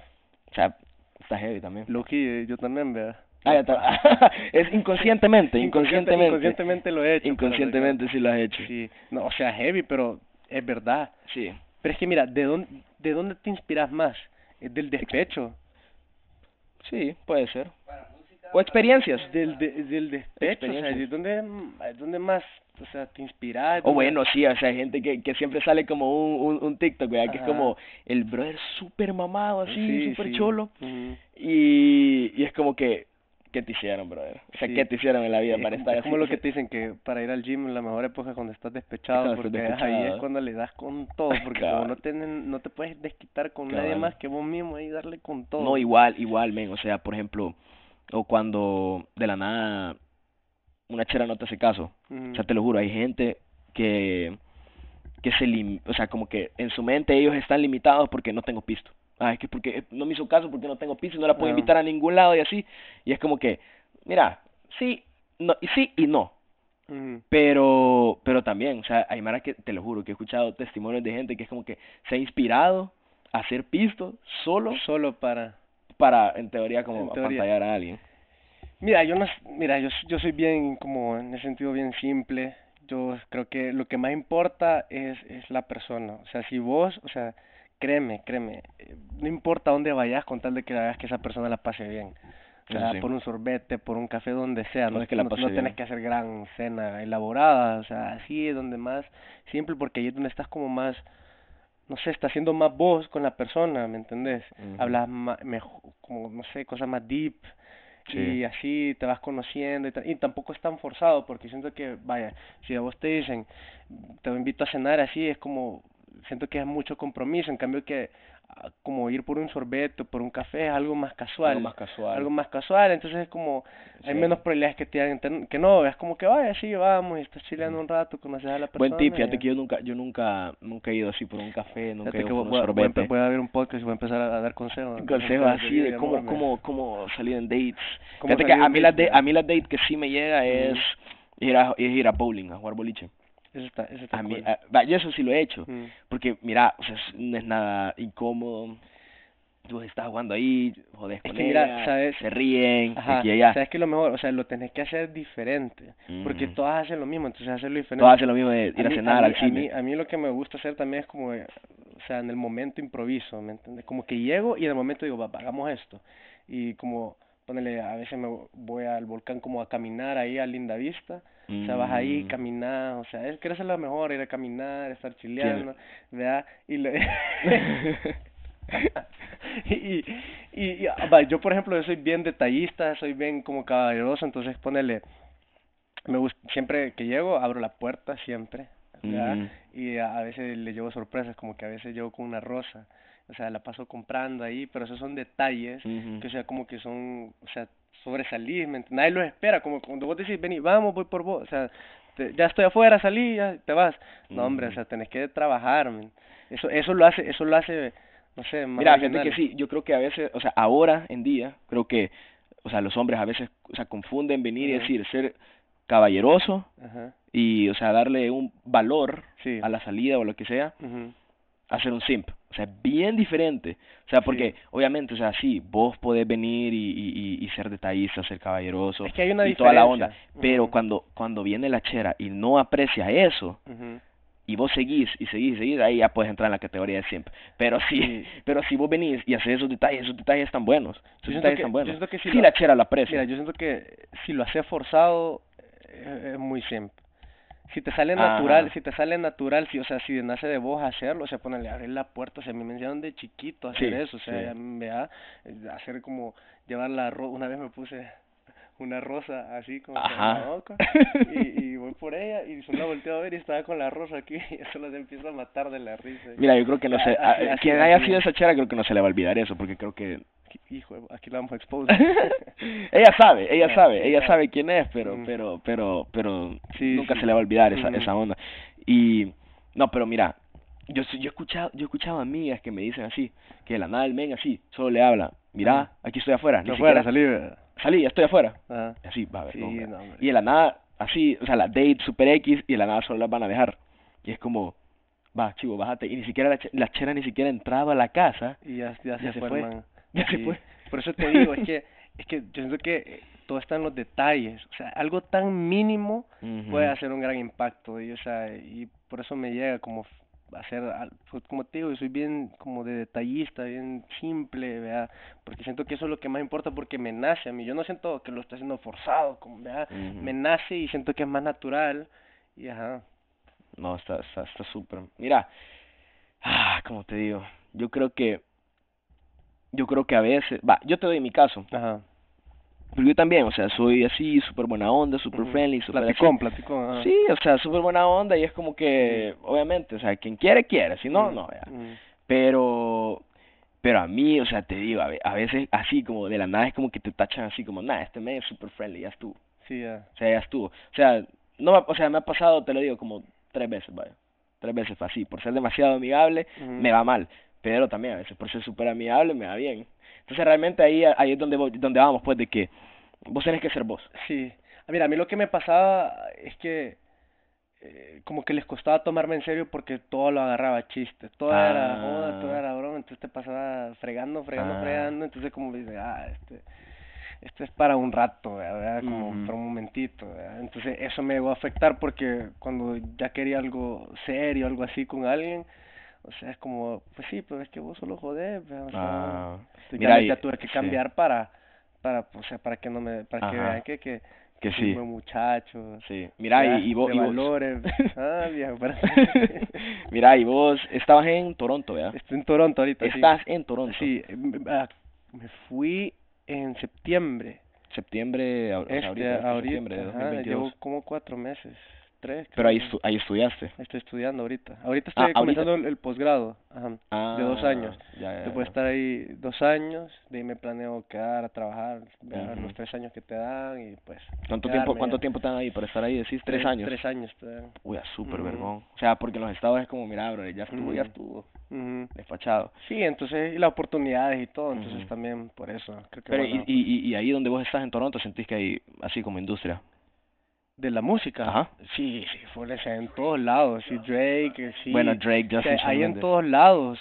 O sea, está heavy también.
Loki, eh, yo también, vea.
Ah, ya está. es inconscientemente,
Inconsciente-
inconscientemente.
inconscientemente lo he hecho.
Inconscientemente sí lo has hecho.
Sí, no, o sea, heavy, pero es verdad.
Sí.
Pero es que mira, ¿de dónde, de dónde te inspiras más? ¿Es del despecho?
Sí, puede ser. O experiencias.
Del, de- del despecho, o sea,
Experiencias.
¿de dónde, mm, dónde más, o sea, te inspiras?
O bueno, sí, o sea, hay gente que, que siempre sale como un, un, un TikTok, ¿verdad? Que es como el brother súper mamado, así,
Sí,
súper
sí.
cholo. Y, y es como que, ¿qué te hicieron, brother? O sea,
Sí.
¿qué te hicieron en la vida
Es
para
como-
estar
es
así?
como lo que te dicen que para ir al gym la mejor época es cuando estás despechado, porque ahí es cuando le das con todo, porque como no, tienen, no te puedes desquitar con nadie más que vos mismo ahí darle con todo.
No, igual, igual, men. O sea, por ejemplo, o cuando de la nada una chera no te hace caso. O sea, te lo juro, hay gente que que se lim o sea, como que en su mente ellos están limitados porque no tengo pisto. Ah, es que porque no me hizo caso porque no tengo pisto y no la puedo invitar a ningún lado y así. Y es como que, mira, sí, no, y sí y no. Pero, pero también, o sea, hay mara que, te lo juro, que he escuchado testimonios de gente que es como que se ha inspirado a hacer pisto solo
Solo para...
para, en teoría, como
En teoría.
apantallar a alguien.
Mira, yo no, mira, yo, yo soy bien, como en ese sentido, bien simple. Yo creo que lo que más importa es, es la persona. O sea, si vos, o sea, créeme, créeme, eh, no importa dónde vayas con tal de que hagas que esa persona la pase bien. O sea,
sí.
por un sorbete, por un café, donde sea. No,
que la
no,
pase
no
bien.
que hacer gran cena elaborada. O sea, así es donde más simple, porque ahí es donde estás como más, no sé, estás siendo más vos con la persona, ¿me entendés? Hablas más, mejor, como, no sé, cosas más deep
Sí.
y así te vas conociendo y, y tampoco es tan forzado porque siento que vaya si a vos te dicen te invito a cenar así es como siento que es mucho compromiso en cambio que ah, como ir por un sorbete o por un café es algo más casual
Algo más casual.
algo más casual entonces es como hay menos probabilidades que te ten- que no es como que vaya sí vamos y estás chileando un rato conoces a la persona
Buen tip, fíjate que yo nunca, yo nunca, nunca he ido así por un café, nunca he ido por un
voy- a empe-
sorbete.
voy a abrir un podcast y voy a empezar a, a dar consejos
Consejos así de cómo,
amor,
cómo, cómo salir en dates. Fíjate que a mí, las
dates,
de, a mí las dates que sí me llega es ir a, es ir a bowling, a jugar boliche.
Eso está, eso está
A mí,
cool.
a- yo eso sí lo he hecho.
Mm.
Porque, mira, o sea, es- no es nada incómodo. Tú estás jugando ahí, jodes
Es
con
que mira,
ella,
¿sabes?
se ríen,
Ajá,
aquí y allá.
sabes que lo mejor, o sea, lo tenés que hacer diferente, porque
Ujú.
todas hacen lo mismo, entonces hacerlo diferente.
Todos hacen lo mismo de ir a,
mí-
cenar
mí-
al cine.
mí, a mí lo que me gusta hacer también es como, o sea, en el momento improviso, ¿me entiendes? Como que llego y en el momento digo, va, hagamos esto. Y como, ponele, a veces me voy al volcán como a caminar ahí a Linda Vista, o sea, vas ahí,
Mm.
caminas, o sea, es, quieres hacer lo mejor, ir a caminar, estar chileando, ¿verdad? Y, lo- y, y, y, y, ah, va, yo por ejemplo yo soy bien detallista, soy bien como caballeroso, entonces ponele, me gusta, siempre que llego abro la puerta, siempre, ¿verdad?
Mm.
Y a, a veces le llevo sorpresas, como que a veces llego con una rosa, o sea, la paso comprando ahí, pero esos son detalles
Ujú.
que o sea, como que son, o sea, sobresalir, ¿me? Nadie los espera, como cuando vos decís, vení, vamos, voy por vos, o sea, te- ya estoy afuera, salí, ya te vas. No, hombre, o sea, tenés que trabajar. Eso, eso lo hace, eso lo hace, no sé, más
Mira, fíjate que sí, yo creo que a veces, o sea, ahora en día, creo que, o sea, los hombres a veces, o sea, confunden venir y decir ser caballeroso y, o sea, darle un valor
sí.
a la salida o lo que sea. A ser un simp. O sea, bien diferente. O sea, porque
Sí.
obviamente, o sea, sí, vos podés venir y, y, y- ser detallista, ser caballeroso
Es que hay una
y toda la onda. Pero cuando, cuando viene la chera y no aprecia eso, y vos seguís y seguís y seguís, ahí ya puedes entrar en la categoría de simp. Pero si,
Sí.
pero si vos venís y haces esos detalles, esos detalles están buenos. Esos detalles
que-
están buenos.
que si
sí,
lo-
la chera la aprecia.
Mira, yo siento que si lo hace forzado, eh, es muy simple. Si te sale
Ajá.
natural, si te sale natural, si, o sea, si nace de vos hacerlo, o sea, ponerle abrir la puerta, o sea, me enseñaron de chiquito a hacer
Sí,
eso, o sea,
sí.
ya eh, hacer como, llevar la ro una vez me puse una rosa así como la boca, y, y voy por ella, y solo volteo a ver y estaba con la rosa aquí, y eso los empiezo a matar de la risa.
Mira, yo creo que no sé,
así-
a-
así-
quien
así
haya sido esa chera creo que no se le va a olvidar eso, porque creo que
Hijo, aquí la vamos a expose.
ella sabe, ella
Ah,
sabe, ella sabe quién es, pero,
Mm.
pero, pero, pero
Sí,
nunca
sí.
se le va a olvidar esa,
Ujú.
esa onda. Y, no, pero mira, yo, yo he escuchado, yo he escuchado amigas que me dicen así, que de la nada el men así, solo le habla, mira, aquí estoy afuera, ni
No
siquiera,
fuera, salí, ¿verdad?
Salí, ya estoy afuera,
Ajá.
y así, va a ver,
Sí,
no, y de la nada, así, o sea, la date super X, y de la nada solo las van a dejar, y es como, va, chivo, bájate, y ni siquiera la, ch- la chera ni siquiera entraba a la casa,
Y ya, ya,
Ya
se, fue, man.
Ya se fue.
Por eso te digo, es que, es que yo siento que eh, todo está en los detalles. O sea, algo tan mínimo puede hacer un gran impacto. Y, o sea, y por eso me llega como hacer, al- pues, como te digo, yo soy bien como de detallista, bien simple, ¿verdad? Porque siento que eso es lo que más importa porque me nace a mí. Yo no siento que lo estoy haciendo forzado, como, ¿verdad? Me nace y siento que es más natural. Y ajá.
No, está está está súper. Mira, ah, como te digo, yo creo que yo creo que a veces, va, yo te doy mi caso,
Ajá.
Pero yo también, o sea, soy así súper buena onda, súper friendly, súper
Platicón,
así.
platicón.
Sí, o sea, súper buena onda y es como que obviamente, o sea, quien quiere quiere, si no no, ya. Pero pero a mí, o sea, te digo, a ve- a veces así como de la nada es como que te tachan así como, "Nah, este men es súper friendly, ya estuvo."
Sí, ya.
O sea, ya estuvo. O sea, no me, o sea, me ha pasado, te lo digo, como tres veces, vaya. Tres veces fue así. Por ser demasiado amigable, me va mal. Pero también a veces por ser súper amigable, me va bien. Entonces realmente ahí, ahí es donde, donde vamos, pues, de que vos tenés que ser vos.
Sí. Ah, Mira, a mí lo que me pasaba es que eh, como que les costaba tomarme en serio porque todo lo agarraba chiste. Todo era
Ah.
joda, todo era broma, entonces te pasaba fregando, fregando,
Ah.
fregando, entonces como dice, ah, este esto es para un rato, ¿verdad? Como para un momentito, ¿verdad? Entonces eso me llegó a afectar porque cuando ya quería algo serio, algo así con alguien, o sea, es como, pues sí, pero es que vos solo jodés. O sea,
Ah, mira,
ya, tuve que
sí.
cambiar para, para, o sea, para que no me, para que vean que, que,
Que sí.
buen muchacho.
Sí. Mira, y, y vos... Y vos-
valores. ah, viejo.
Mira, y vos estabas en Toronto, ¿verdad?
Estoy en Toronto ahorita, sí.
Estás en Toronto.
Sí, me fui en septiembre.
Septiembre, ahorita, este
ahorita,
septiembre de
ajá,
2022.
llevo como cuatro meses, tres.
Pero ahí, estu- ahí estudiaste.
Estoy estudiando ahorita. Ahorita
Ah,
estoy comenzando el, el posgrado,
Ah,
de dos años.
Ya, ya, ya.
estar ahí dos años, de ahí me planeo quedar a trabajar, los tres años que te dan y pues...
¿Cuánto tiempo, cuánto
ya.
tiempo te dan ahí para estar ahí? Decís tres, años.
Tres años te dan.
Uy, súper
Ujú.
vergón. O sea, porque en los estados es como, mira, bro, ya estuvo, ya
Ujú.
estuvo.
Ujú.
Despachado.
Sí, entonces, y las oportunidades y todo, entonces también por eso, creo que
Pero,
bueno,
y, y, y ahí donde vos estás en Toronto, sentís que hay así como industria.
De la música,
Ajá.
sí, sí, sea, en todos lados, sí, Drake, sí,
Bueno, Drake,
o
Justin
sea, hay en todos lados,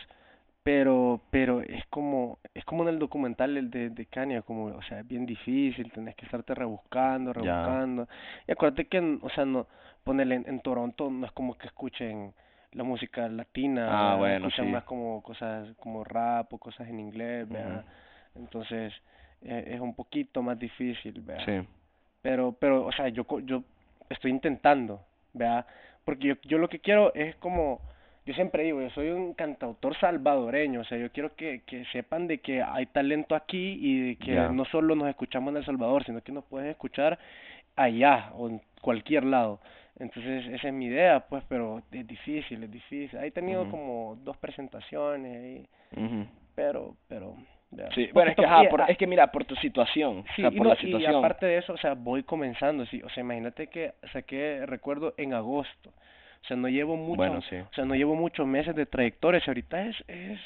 pero, pero es como, es como en el documental el de, de Kanye, como, o sea, es bien difícil, tenés que estarte rebuscando, rebuscando, y acuérdate que, o sea, no, ponele en, en Toronto no es como que escuchen la música latina,
Ah, bueno,
escuchan
sí.
más como cosas como rap o cosas en inglés, ¿verdad? Entonces, eh, es un poquito más difícil, ¿verdad?
Sí.
Pero pero o sea yo yo estoy intentando ¿verdad? porque yo yo lo que quiero es como yo siempre digo yo soy un cantautor salvadoreño o sea yo quiero que que sepan de que hay talento aquí y de que no solo nos escuchamos en El Salvador sino que nos pueden escuchar allá o en cualquier lado. Entonces esa es mi idea pues pero es difícil es difícil. He tenido como dos presentaciones ahí pero pero
Sí, bueno, es que, ajá, por-
ah,
es que mira, por tu situación,
Sí,
o sea,
y,
por
no-
la situación.
y aparte de eso, o sea, voy comenzando, sí, o sea, imagínate que saqué, recuerdo, en agosto, o sea, no llevo mucho,
Bueno, sí.
o sea, no llevo muchos meses de trayectoria, o sea, ahorita es, es,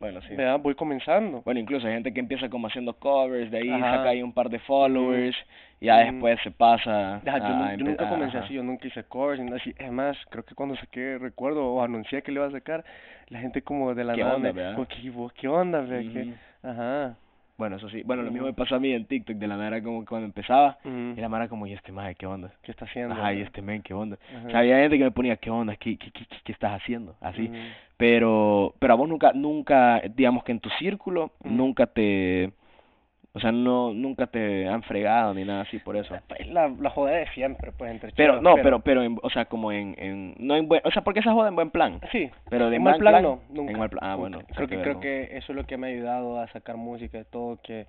Bueno, sí.
¿verdad? Voy comenzando.
Bueno, incluso hay gente que empieza como haciendo covers, de ahí
Ajá.
saca ahí un par de followers, y ya
Ujú.
después se pasa
Ya, yo,
a
yo nunca comencé
ajá.
así, yo nunca hice covers, ni así. Es más, creo que cuando saqué, recuerdo, o anuncié que le iba a sacar, la gente como de la
¿Qué
nada
onda,
me-
verdad?
como que, "¿Y vos qué onda?
Ujú.
¿Qué? Ajá.
Bueno, eso sí. Bueno, lo mismo me pasó a mí en TikTok, de la manera como cuando empezaba,
Ujú.
y la mara como, ¿y este maje qué onda?
¿Qué está haciendo?
Ajá, y este men qué onda.
Ajá.
O sea, había gente que me ponía, ¿qué onda? ¿Qué, qué, qué, qué- qué estás haciendo? Así. Pero, pero a vos nunca, nunca, digamos que en tu círculo, nunca te, O sea, no nunca te han fregado ni nada así por eso.
Pues la, la joda de siempre, pues, entre
Pero
cheros,
no, pero pero en- o sea, como en en no en buen, o sea, porque esa joda en buen plan.
Sí,
Pero de
en mal
mal
plan no,
en
nunca.
mal plan. Ah, bueno.
Creo que, creo que eso es lo que me ha ayudado a sacar música y todo, que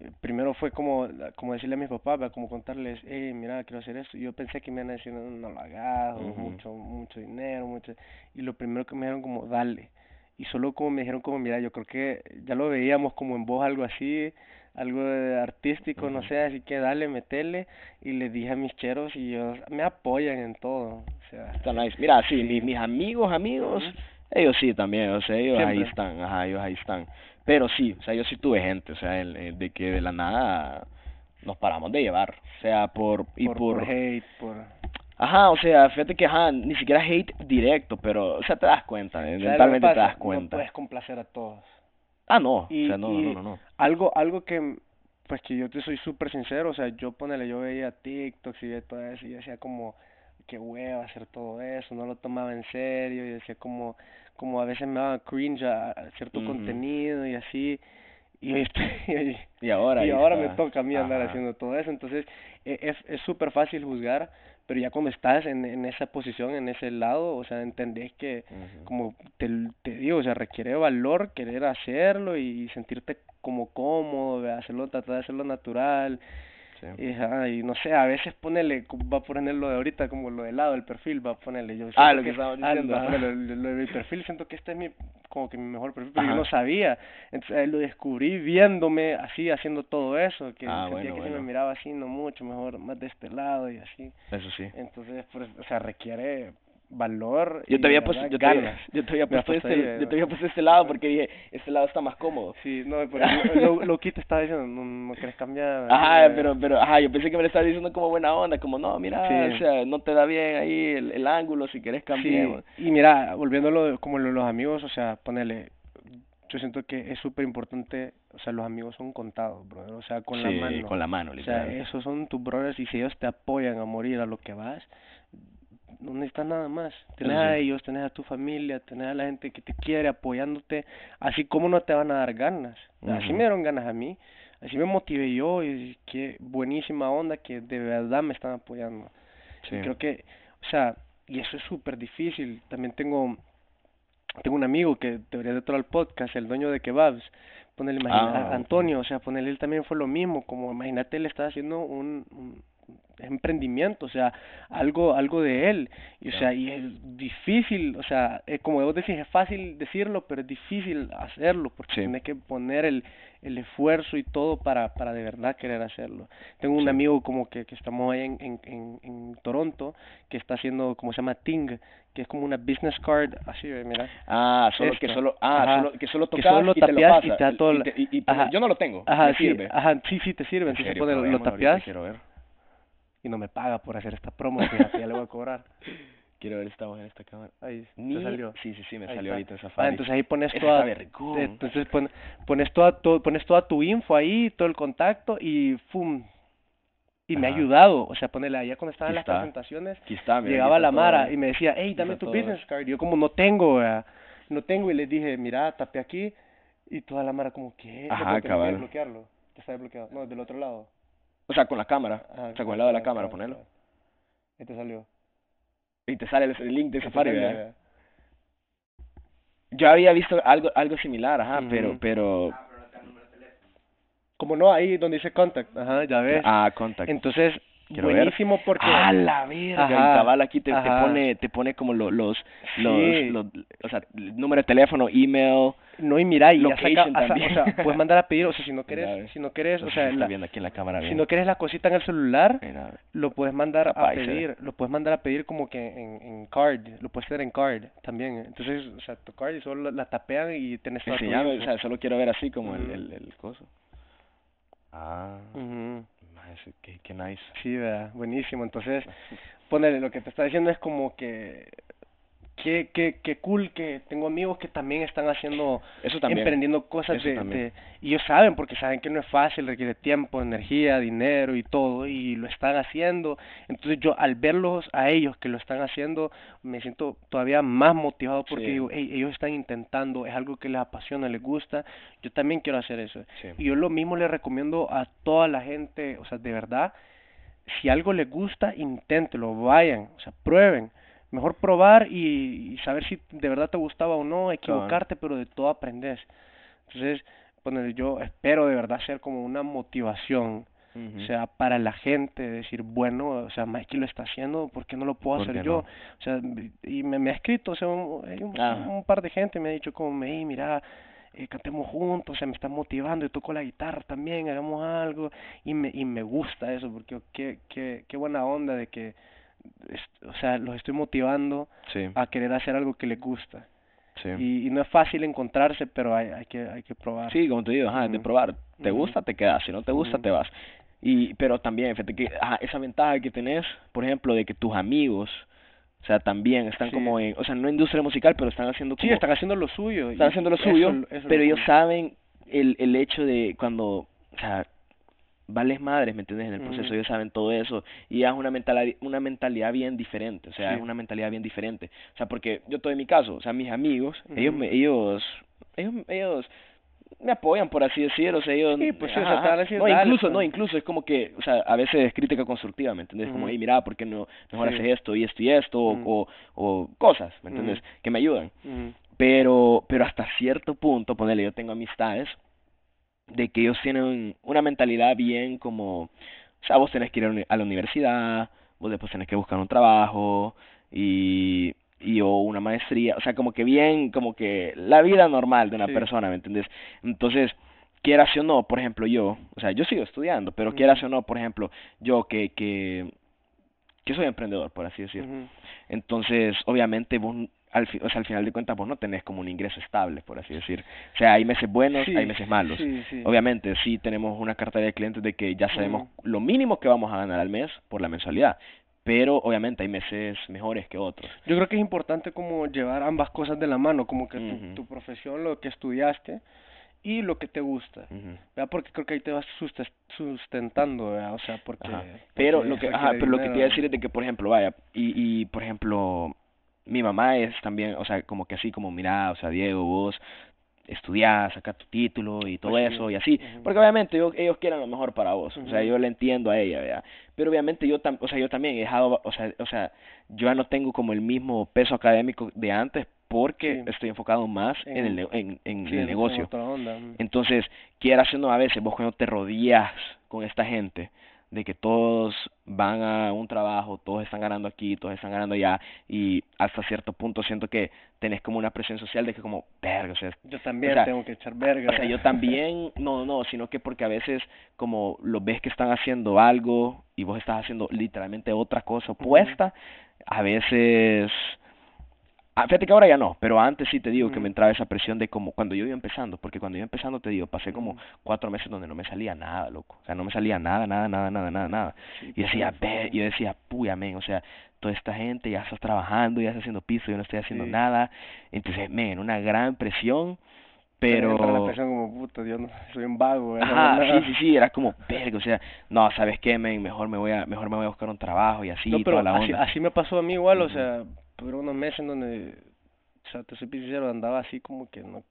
eh, primero fue como, como decirle a mis papás, como contarles, hey, mira, quiero hacer esto. Yo pensé que me iban a decir, no, no lo hagas,
Ujú.
mucho, mucho dinero, mucho. Y lo primero que me dijeron como, dale. Y solo como me dijeron como, mira, yo creo que ya lo veíamos como en voz algo así, algo de artístico, no sé, así que dale, metele. Y les dije a mis cheros y ellos me apoyan en todo. O sea,
Está nice. Mira, sí, mi- mis amigos, amigos, ellos sí también, o sea, ellos ahí están, ajá, ellos ahí están. Pero sí, o sea, yo sí tuve gente, o sea, el- el de que de la nada nos paramos de llevar, o sea, por y
por,
por,
por hate, por...
ajá, o sea, fíjate que ajá, ni siquiera hate directo, pero o sea, te das cuenta,
¿Sabes lo que
mentalmente te das cuenta.
No puedes complacer a todos.
Ah, no,
Y,
o sea, no, no,
y
no, no.
algo, algo que, pues que yo te soy súper sincero, o sea, yo ponele, yo veía TikToks y veía todo eso y decía como, qué hueva hacer todo eso, no lo tomaba en serio y decía como, como a veces me daba cringe a, a cierto contenido y así, y hoy estoy, y,
Y ahora
y ahora me toca a mí andar haciendo todo eso, entonces e- es es súper fácil juzgar, pero ya cuando estás en, en esa posición, en ese lado, o sea, entendés que como te, te digo, o sea, requiere valor querer hacerlo y sentirte como cómodo, hacerlo, tratar de hacerlo natural.
Sí.
Y, no sé, a veces ponele, va a poner lo de ahorita como lo de lado, el perfil, va a ponerle yo.
Ah, lo que estábamos
ah,
diciendo,
lo, lo de mi perfil, siento que este es mi, como que mi mejor perfil, pero yo no sabía. Entonces lo descubrí viéndome así, haciendo todo eso, que
Ah,
sentía
bueno,
que
bueno.
me miraba así, no mucho, mejor más de este lado y así.
Eso sí.
Entonces, pues, o sea, requiere valor
Yo te había puesto, yo te había, yo te había puesto este,
ahí,
yo te había puesto este lado porque dije, este lado está más cómodo.
Sí, no, pero lo, lo que te estaba diciendo, no, no quieres cambiar.
Ajá,
eh,
pero, pero, ajá, yo pensé que me lo estabas diciendo como buena onda, como no, mira,
Sí.
o sea, no te da bien ahí el, el ángulo, si querés cambiar.
Sí, y mira, volviendo a lo de- como lo de los amigos, o sea, ponele, yo siento que es súper importante, o sea, los amigos son contados, brother, o sea, con la mano.
con la mano,
O sea, esos son tus brothers y si ellos te apoyan a morir a lo que vas, no necesitas nada más. Tenés a ellos, tenés a tu familia, tenés a la gente que te quiere apoyándote, así como no te van a dar ganas. Así me dieron ganas a mí, así me motivé yo y qué buenísima onda que de verdad me están apoyando.
Sí.
Y creo que, o sea, y eso es súper difícil. También tengo tengo un amigo que debería de todo el podcast, el dueño de kebabs. Ponele, imagina,
Ah.
Antonio, o sea, ponele, él también fue lo mismo, como imagínate, él estaba haciendo un, un emprendimiento, o sea, algo algo de él, y o sea, y es difícil, o sea, eh, como vos decís, es fácil decirlo, pero es difícil hacerlo, porque
Sí.
tienes que poner el, el esfuerzo y todo para, para de verdad querer hacerlo. Tengo un
Sí.
amigo como que, que estamos ahí en, en, en, en Toronto, que está haciendo, como se llama, Ting, que es como una business card, así, mira.
Ah, solo que solo, ah, solo, que solo
Que
tocas
solo
y te lo
tapeas y
pasa.
te da todo
y y- y yo no lo tengo,
Ajá,
me
sí,
sirve.
ajá, sí, sí te sirve,
En
entonces
serio,
pone, lo
ahorita,
tapeas
Quiero ver,
y no me paga por hacer esta promo, fíjate, ya le voy a cobrar.
quiero ver, estamos en esta cámara.
Ahí,
Ni,
te salió.
Sí, sí, sí, me
Ahí
salió
está.
ahorita en
Ah, entonces ahí pones toda,
vergón.
entonces pon- pones toda tu, pones toda tu info ahí, todo el contacto y ¡fum! Y me ha ayudado, o sea, ponele allá cuando estaban
Aquí
las
está.
presentaciones,
Aquí está, mira,
llegaba la Mara
todo.
y me decía, hey, dame tu
todo.
business card. Y yo como no tengo, no tengo y les dije, mira, tapé aquí y toda la Mara como, ¿qué?
Ajá,
no bloquearlo. Está desbloqueado. No, del otro lado.
O sea, con la cámara.
Ajá,
o sea, con el lado de la cámara, ponelo.
Ahí te salió.
Y te sale el, el link de
te
Safari, ¿verdad? Yo había visto algo algo similar, ajá, pero pero
Como no, ahí donde dice contact. Ajá, ya ves.
ah, contact.
Entonces,
Quiero ver.
buenísimo porque...
Ah, la verga,
Ajá,
y cabal aquí te, te pone te pone como lo- los los,
Sí.
los o sea, el número de teléfono, email,
No, y mira, y ya saca,
también.
o sea, puedes mandar a pedir, o sea, si no quieres, si no quieres, o sea, la-
viendo aquí en la cámara
si no quieres la cosita en el celular,
Mira,
lo puedes mandar a pedir, lo puedes mandar a pedir como que en, en card, lo puedes hacer en card también, entonces, o sea, tu card y solo la, la tapean y tienes tu
enseñame,
info.
o sea, solo quiero ver así como el, el, el coso. Ah,
Ujú.
maje, qué, qué nice.
Sí, vea, buenísimo. Entonces, ponele, lo que te está diciendo es como que qué, qué, qué cool que tengo amigos que también están haciendo,
Eso también.
emprendiendo cosas de, y ellos saben porque saben que no es fácil, requiere tiempo, energía, dinero y todo y lo están haciendo. Entonces yo al verlos a ellos que lo están haciendo me siento todavía más motivado porque
Sí.
digo, "Ey, ellos están intentando, es algo que les apasiona, les gusta, yo también quiero hacer eso.
Sí.
Y yo lo mismo le recomiendo a toda la gente, o sea, de verdad, si algo les gusta, inténtelo, vayan, o sea, prueben. Mejor probar y, y saber si de verdad te gustaba o no, equivocarte, pero de todo aprendes. Entonces, bueno, yo espero de verdad ser como una motivación, o sea, para la gente, decir, bueno, o sea, Mikey lo está haciendo, ¿por qué no lo puedo
¿Por
hacer yo?
no?
O sea, y me, me ha escrito, o sea, un,
Ah.
par de gente me ha dicho como, "Ey, mira, eh, cantemos juntos, o sea, me está motivando, yo toco la guitarra también, hagamos algo, y me, y me gusta eso, porque qué, qué, qué buena onda de que, o sea, los estoy motivando
Sí,
a querer hacer algo que les gusta.
sí.
Y, y no es fácil encontrarse, pero hay, hay que, hay que probar.
Sí, como te digo, ajá, de probar. ¿Te gusta? Te quedas. Si no te gusta, te vas. Y, pero también, fíjate que ajá, esa ventaja que tenés, por ejemplo, de que tus amigos, o sea, también están
Sí.
como en, o sea, no industria musical, pero están haciendo
Sí, están haciendo lo suyo.
están haciendo lo suyo,
eso es lo
pero ellos saben el, el hecho de cuando, o sea, vales madres, ¿me entiendes? En el proceso ellos saben todo eso y es una mentalidad, una mentalidad bien diferente, o sea,
Sí.
es una mentalidad bien diferente. O sea, porque yo estoy en mi caso, o sea, mis amigos, ellos me, ellos, ellos, ellos me apoyan por así decirlo, o sea, ellos
Sí, pues sí, o sea,
ajá, ajá. no,
"Dale,
incluso, no,
pues".
incluso es como que, o sea, a veces es crítica constructiva, ¿me entiendes? Como, hey, mira, ¿por qué no mejor
Sí.
haces esto y esto y esto? o-. O, o cosas, ¿me entiendes? Que me ayudan pero pero hasta cierto punto ponerle yo tengo amistades de que ellos tienen una mentalidad bien como o sea vos tenés que ir a la universidad vos después tenés que buscar un trabajo y y o una maestría o sea como que bien como que la vida normal de una
Sí.
persona ¿me entiendes? entonces quieras o no por ejemplo yo o sea yo sigo estudiando pero
Ujú.
quieras o no por ejemplo yo que que que soy emprendedor por así decirlo entonces, obviamente, vos, al, o sea, al final de cuentas, vos no tenés como un ingreso estable, por así decir. O sea, hay meses buenos,
Sí,
hay meses malos.
sí, sí.
Obviamente, sí tenemos una cartera de clientes de que ya sabemos lo mínimo que vamos a ganar al mes por la mensualidad. Pero, obviamente, hay meses mejores que otros.
Yo creo que es importante como llevar ambas cosas de la mano, como que tu, tu profesión, lo que estudiaste y lo que te gusta. Porque creo que ahí te vas sustentando, ¿verdad? O sea, porque...
Ajá. Pero
porque
lo que, ajá, pero lo que te iba a decir es de que, por ejemplo, vaya, y, y por ejemplo, mi mamá es también, o sea, como que así, como, mira, o sea, Diego, vos estudiás, saca tu título y todo
Pues sí.
eso y así, porque obviamente ellos, ellos quieren lo mejor para vos, o sea, yo le entiendo a ella, ¿verdad? Pero obviamente yo, tam o sea, yo también he dejado, o sea, o sea, yo ya no tengo como el mismo peso académico de antes porque
Sí.
estoy enfocado más en, el,
En-
en, en
Sí,
el negocio. Entonces, quieras no, a veces vos cuando te rodeas con esta gente, de que todos van a un trabajo, todos están ganando aquí, todos están ganando allá, y hasta cierto punto siento que tenés como una presión social de que como, verga, o sea,
Yo también
o sea,
tengo que echar verga.
o sea, yo también, no, no, sino que porque a veces como los ves que están haciendo algo y vos estás haciendo literalmente otra cosa opuesta, a veces, fíjate que ahora ya no, pero antes sí te digo que
Ujú.
me entraba esa presión de como cuando yo iba empezando, porque cuando yo iba empezando te digo, pasé como cuatro meses donde no me salía nada, loco, o sea, no me salía nada, nada, nada, nada, nada, nada, y decía, ve, yo decía, puya, men, o sea, toda esta gente ya está trabajando, ya está haciendo piso, yo no estoy haciendo
Sí.
nada, entonces, men, una gran presión, pero...
la presión como, puta, yo no, soy un vago.
Ajá,
No,
sí, sí, sí, era como, verga, o sea, no, ¿sabes qué, men? Mejor me voy a, mejor me voy a buscar un trabajo y así,
No, pero
toda la
así,
onda.
así me pasó a mí igual, o
Ujú.
sea, por unos meses en donde, o sea, te soy sincero, andaba así como que no,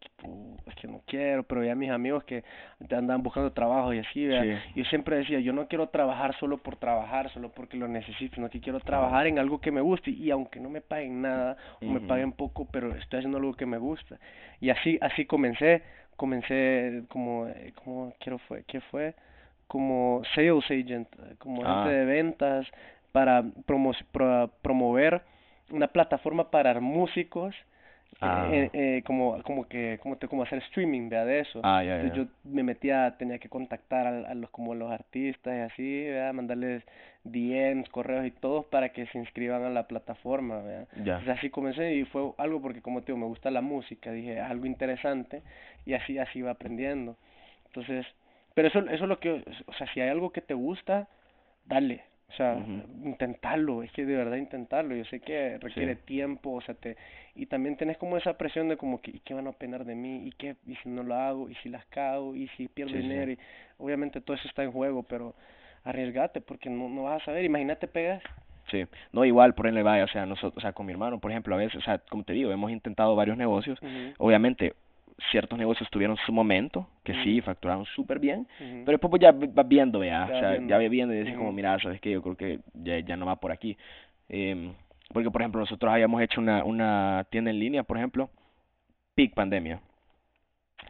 es que no quiero, pero ya mis amigos que andaban buscando trabajo y así, ¿verdad?
Sí.
yo siempre decía, yo no quiero trabajar solo por trabajar, solo porque lo necesito, sino que quiero trabajar en algo que me guste y aunque no me paguen nada o me paguen poco, pero estoy haciendo algo que me gusta. Y así así comencé, comencé como eh, como quiero fue, ¿qué fue? Como sales agent, como
Ah.
agente de ventas para promo pro- promover una plataforma para músicos
Ah.
eh, eh, como como que como te como hacer streaming ¿verdad? de eso
Ah, ya,
entonces yo me metía tenía que contactar a, a los como los artistas y así ¿verdad? mandarles DMs correos y todos para que se inscriban a la plataforma ¿verdad?
Ya.
Entonces así comencé y fue algo porque como te digo me gusta la música dije algo interesante y así así iba aprendiendo entonces pero eso eso es lo que o sea si hay algo que te gusta dale O sea, intentarlo, es que de verdad intentarlo. Yo sé que requiere
Sí.
tiempo, o sea, te y también tenés como esa presión de como que ¿y qué van a opinar de mí? ¿Y qué y si no lo hago? ¿Y si las cago? ¿Y si pierdo
Sí, sí, sí.
dinero? Y obviamente todo eso está en juego, pero arriesgate porque no no vas a saber. Imagínate pegas.
Sí, no igual, por ejemplo, vaya, o sea, nosotros, o sea, con mi hermano, por ejemplo, a veces, o sea, como te digo, hemos intentado varios negocios, obviamente, ciertos negocios tuvieron su momento, que sí, facturaron súper bien, pero después pues ya vas viendo,
Ya
o sea,
viendo.
ya vas viendo y dices como, mira, sabes que yo creo que ya, ya no va por aquí, Em, porque por ejemplo, nosotros habíamos hecho una, una tienda en línea, por ejemplo, peak pandemia,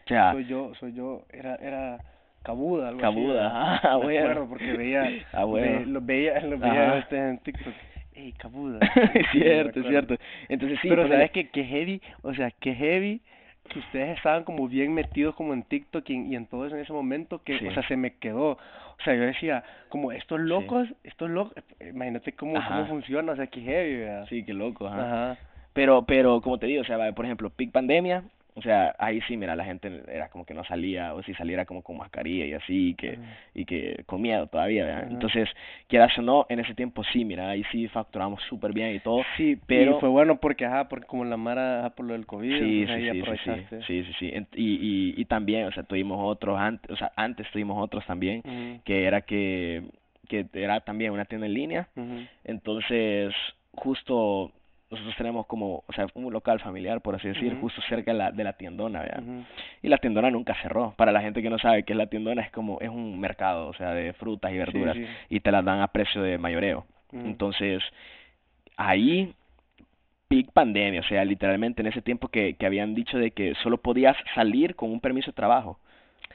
o sea,
soy yo, soy yo, era, era Cabuda, algo
Cabuda, ah, bueno.
acuerdo porque veía,
Ah, bueno.
ve- los veía, los
Ajá.
veía ustedes en TikTok, ey, Cabuda.
es cierto, es cierto, entonces sí,
Pero
ponele-
sabes que, que heavy, o sea, que heavy que ustedes estaban como bien metidos como en TikTok y en, y en todo eso en ese momento que,
Sí.
o sea, se me quedó. O sea, yo decía, como estos locos, estos locos, imagínate cómo,
Ajá.
cómo funciona, o sea, que heavy, ¿verdad?
sí, qué loco, ajá.
Ajá.
Pero, pero, como te digo, o sea, por ejemplo, peak pandemia, o sea, ahí sí, mira, la gente era como que no salía, o si saliera como con mascarilla y así, y que, y que con miedo todavía, ¿verdad?
Ajá.
Entonces, quieras o no, en ese tiempo sí, mira, ahí sí facturamos súper bien y todo.
Sí,
pero-
y fue bueno porque, ajá, porque como la Mara, ajá, por lo del COVID,
Sí, sí,
ahí
sí, sí,
aprovechaste.
sí, sí, sí, y, y, y también, o sea, tuvimos otros antes, o sea, antes tuvimos otros también, que era que, que era también una tienda en línea, entonces, justo nosotros tenemos como, o sea, un local familiar, por así decir, justo cerca de la, de la tiendona, ¿verdad? Y la tiendona nunca cerró. Para la gente que no sabe qué es la tiendona, es como, es un mercado, o sea, de frutas y verduras,
sí.
y te las dan a precio de mayoreo. Entonces, ahí, peak pandemia, o sea, literalmente en ese tiempo que, que habían dicho de que solo podías salir con un permiso de trabajo.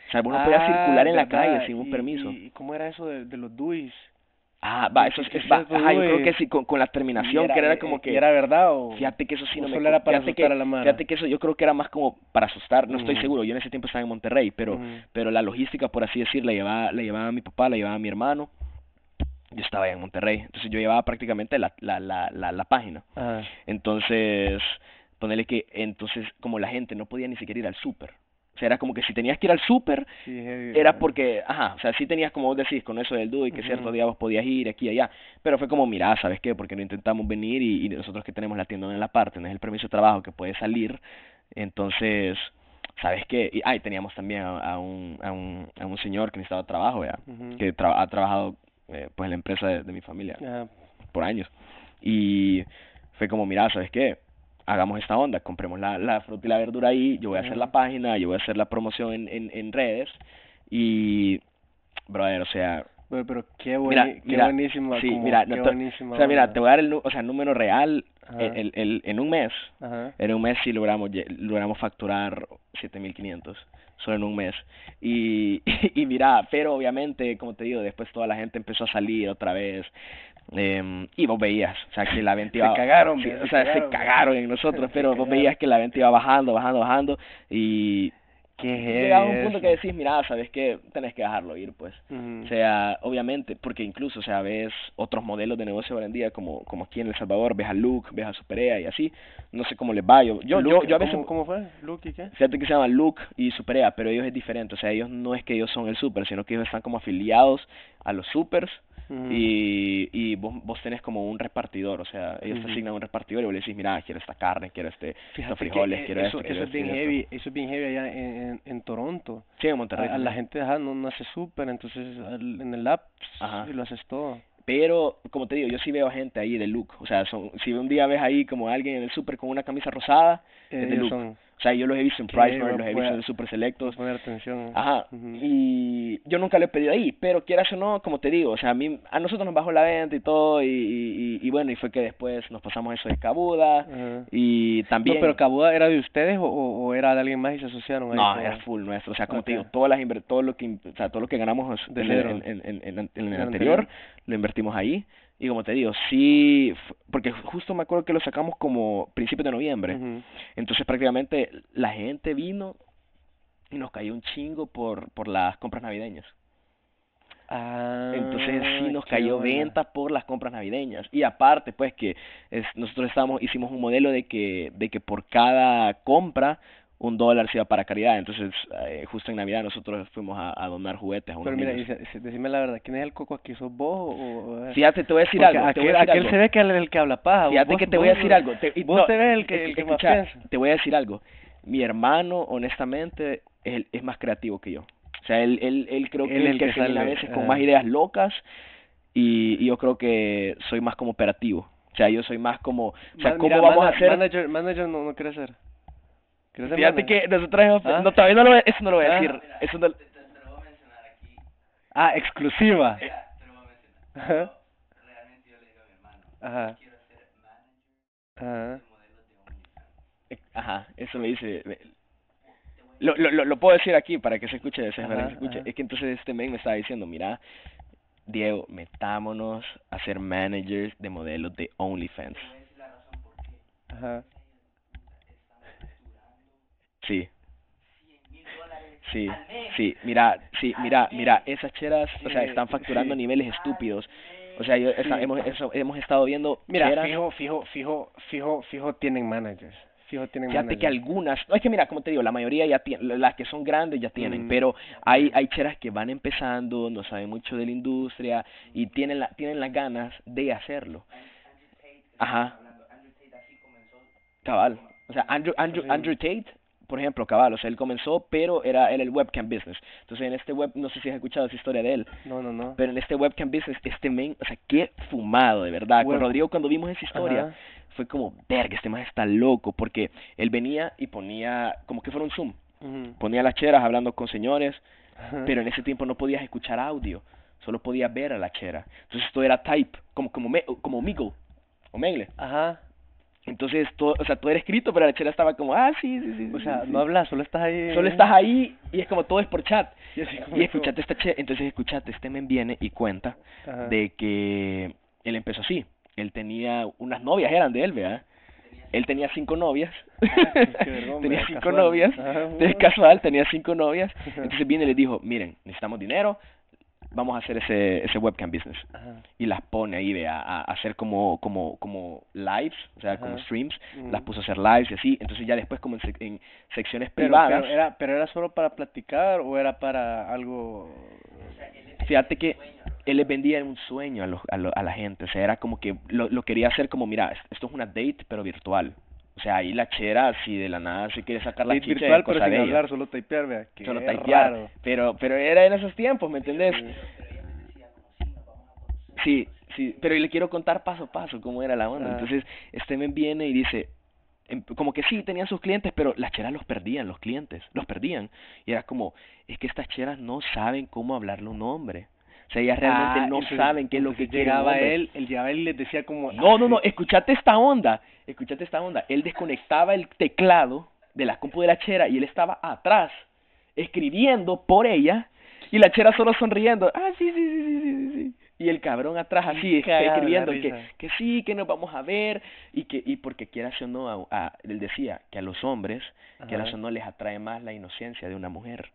O sea, vos no podías
Ah,
circular en la calle sin un
Y-
permiso.
¿Y cómo era eso de, de los DUIs?
Ah, va, eso es,
¿Qué-
es- va, ajá, yo creo que sí, con, con la terminación,
Y
que era como que...
¿y era verdad o...?
Fíjate que eso sí no me...
solo era para
que,
asustar a la mara?
fíjate que eso yo creo que era más como para asustar, no estoy
Ujú.
seguro, yo en ese tiempo estaba en Monterrey, pero pero la logística, por así decir, la llevaba, la llevaba mi papá, la llevaba mi hermano, yo estaba allá en Monterrey, entonces yo llevaba prácticamente la, la, la, la, la página,
Ajá.
entonces, ponerle que, entonces, como la gente no podía ni siquiera ir al súper, sea, era como que si tenías que ir al súper,
Sí,
era porque, ajá, o sea, sí tenías como vos decís, con eso del dúo y que ciertos días vos podías ir aquí y allá, pero fue como, mira, ¿sabes qué? Porque no intentamos venir y, y nosotros que tenemos la tienda en la parte, tenés el permiso de trabajo que puede salir, entonces, ¿sabes qué? Y, ah, y teníamos también a, a un, a, un, a un señor que necesitaba trabajo, ya,
Ujú.
que tra- ha trabajado, eh, pues, en la empresa de, de mi familia
Ajá.
por años, y fue como, mira, ¿sabes qué? Hagamos esta onda, compremos la, la fruta y la verdura ahí, yo voy a hacer la página, yo voy a hacer la promoción en, en, en redes, y, brother, o sea,
Pero, pero qué, bueni
Mira,
qué
mira,
buenísima,
sí,
como,
mira,
qué
no te-
buenísima
o sea, mira, te voy a dar el, o sea, número real, el, el, el- en un mes,
Ajá.
en un mes sí logramos, logramos facturar 7500 solo en un mes. Y, y mira, pero obviamente, como te digo, después toda la gente empezó a salir otra vez. Em, y vos veías, o sea, que la venta
Se
iba...
cagaron,
sí,
ve,
o
se
sea,
cagaron,
se cagaron en nosotros,
Se
pero vos
cagaron.
veías que la venta iba bajando, bajando, bajando. Y llegaba un punto que decís, mira, sabes que tenés que dejarlo ir, pues.
Ujú.
O sea, obviamente, porque incluso, o sea, ves otros modelos de negocio hoy en día, como, como aquí en El Salvador, ves a Luke, ves a Superea y así, no sé cómo les va, yo, yo, yo,
Luke,
yo a veces,
¿cómo, ¿Cómo fue? ¿Luke y qué?
fíjate que se llama Luke y Superea, pero ellos es diferente, o sea, ellos no es que ellos son el super, sino que ellos están como afiliados a los supers Y, y vos, vos tenés como un repartidor, o sea, ellos te asignan un repartidor y vos le decís, mira, quiero esta carne, quiero este,
Fíjate
estos frijoles,
eh,
quiero
eso,
esto, quiero
eso es bien
esto.
heavy, eso es bien heavy allá en, en, en Toronto.
Sí, en Monterrey.
A, a la gente ajá, no, no hace súper, entonces al- en el app
Ajá.
lo haces todo.
Pero, como te digo, yo sí veo gente ahí de look. O sea, son, si un día ves ahí como alguien en el super con una camisa rosada,
Eh,
es de look.
son,
O sea, yo los he visto en Price
a
los he visto en Super Selectos.
a poner atención.
Ajá. Y yo nunca lo he pedido ahí, pero quieras o no, como te digo, o sea, a mí, a nosotros nos bajó la venta y todo, y, y, y, y bueno, y fue que después nos pasamos eso de Cabuda, y también...
No, pero Cabuda era de ustedes o, o, era de alguien más y se asociaron ahí.
No, era full nuestro, o sea, como te digo, todas las todo lo que, o sea, todo lo que ganamos
De
en, en, el anterior. lo invertimos ahí, y como te digo, sí, porque justo me acuerdo que lo sacamos como principios de noviembre, entonces prácticamente la gente vino y nos cayó un chingo por, por las compras navideñas.
Ah,
Entonces sí nos cayó
buena.
venta por las compras navideñas. Y aparte, pues que es, nosotros estábamos, hicimos un modelo de que, de que por cada compra un dólar se iba para caridad. Entonces, eh, justo en Navidad nosotros fuimos a, a donar juguetes a unos
Pero mira,
niños.
decime la verdad, ¿quién es el coco aquí? ¿Sos vos o...? o-
Fíjate, te voy a decir
Porque
algo.
aquel,
decir
aquel
algo.
se ve que es el que habla paja.
Fíjate
vos-
que te
vos-
voy a decir algo. Te, y-
vos
no,
te ves el que, el que más
escucha,
piensa.
Te voy a decir algo. Mi hermano, honestamente, es, es más creativo que yo. O sea, él, él, él creo que
Él
es
el
que,
que
viene a
sale,
veces con
ajá.
más ideas locas y, y yo creo que soy más como operativo. O sea, yo soy más como, o sea,
Ma-
¿cómo
mira,
vamos
mana-
a hacer?
Manager, manager no, no quiere ser. ¿Quiere ser
Fíjate
manager?
que nosotros hemos,
¿Ah?
no, todavía no lo, voy- eso no lo voy a
¿Ah?
decir. Eso no,
Te, te, te lo voy a mencionar aquí.
Ah, exclusiva.
Mira, te lo voy a mencionar.
Ajá.
Realmente yo le digo a mi hermano,
Ajá.
quiero ser manager
Ajá.
de modelos de OnlyFans.
Ajá, eso me dice. me- Lo, lo, lo, puedo decir aquí para que se escuche, se- para que
Ajá,
se escuche.
ajá.
Es que entonces este men me estaba diciendo, mira, Diego, metámonos a ser managers de modelos de OnlyFans.
Te voy a decir la razón por qué.
Ajá.
Sí,
100 mil dólares
sí, sí. Mira, sí, mira, mira, esas cheras, o sea, están facturando niveles estúpidos. O sea, yo, esa- hemos, eso, hemos estado viendo
Mira,
cheras.
fijo, fijo, fijo, fijo, fijo tienen managers. Fijo tienen
Fíjate que
managers.
algunas, no es que mira, como te digo, la mayoría ya tienen, las que son grandes ya tienen,
Mm.
pero hay hay cheras que van empezando, no saben mucho de la industria y tienen la tienen las ganas de hacerlo. Ajá. Cabal. O sea, Andrew Andrew. Andrew Tate, por ejemplo, cabal, o sea, él comenzó, pero era era el webcam business. Entonces, en este web no sé si has escuchado esa historia de él,
No, no, no.
pero en este webcam business este men, o sea, qué fumado, de verdad. Con
Web-
Rodrigo cuando vimos esa historia,
Ajá.
fue como, verga, este man está loco, porque él venía y ponía, como que fuera un Zoom, ponía las cheras hablando con señores,
Ajá.
pero en ese tiempo no podías escuchar audio, solo podías ver a la chera. Entonces todo era type, como como me, como Migo, o Megle.
Ajá.
Entonces todo, o sea, todo era escrito, pero la chera estaba como, ah, sí, sí, sí.
O sea,
sí".
no hablas, solo estás ahí.
Solo estás ahí y es como todo es por chat.
Y
Y escuchate esta chera, entonces escuchate, este men viene y cuenta
Ajá.
de que él empezó así. Él tenía unas novias, eran de él, ¿verdad? Él tenía cinco novias.
vergón,
tenía cinco
casual.
novias.
Ajá,
Es
bueno.
casual, tenía cinco novias. Entonces viene y les dijo, miren, necesitamos dinero, vamos a hacer ese, ese webcam business.
Ajá.
Y las pone ahí, ve, a, a hacer como, como, como lives, o sea, como streams.
Ujú.
Las puso a hacer lives y así. Entonces ya después como en, sec- en secciones
Pero,
privadas.
pero era, pero era solo para platicar o era para algo.
Fíjate que él les vendía un sueño a, los, a, lo- a la gente, o sea, era como que lo, lo quería hacer como, mira, esto es una date, pero virtual. O sea, ahí la chera, si de la nada se quiere sacar la chicha,
virtual,
es
pero
cosa
sin hablar, solo typear, vea. Qué
Solo typear.
raro.
Pero, pero era en esos tiempos, ¿me entendés? Sí, sí, pero le quiero contar paso a paso cómo era la onda.
Ah.
Entonces, este men viene y dice, em- como que sí, tenían sus clientes, pero las cheras los perdían, los clientes, los perdían. Y era como, es que estas cheras no saben cómo hablarle a un hombre. O sea, ellas realmente
Ah,
no saben qué es lo que quiere
llegaba él, él llegaba él y les decía como.
No, no,
ah,
no,
sí.
escuchate esta onda, escuchate esta onda. Él desconectaba el teclado de la compu de la chera y él estaba atrás escribiendo por ella y la chera solo sonriendo. Ah, sí, sí, sí, sí, sí, sí. Y el cabrón atrás así escribiendo que, que sí, que nos vamos a ver y que y porque quieras o no, a, a- él decía que a los hombres, quieras
Ajá.
o no, les atrae más la inocencia de una mujer.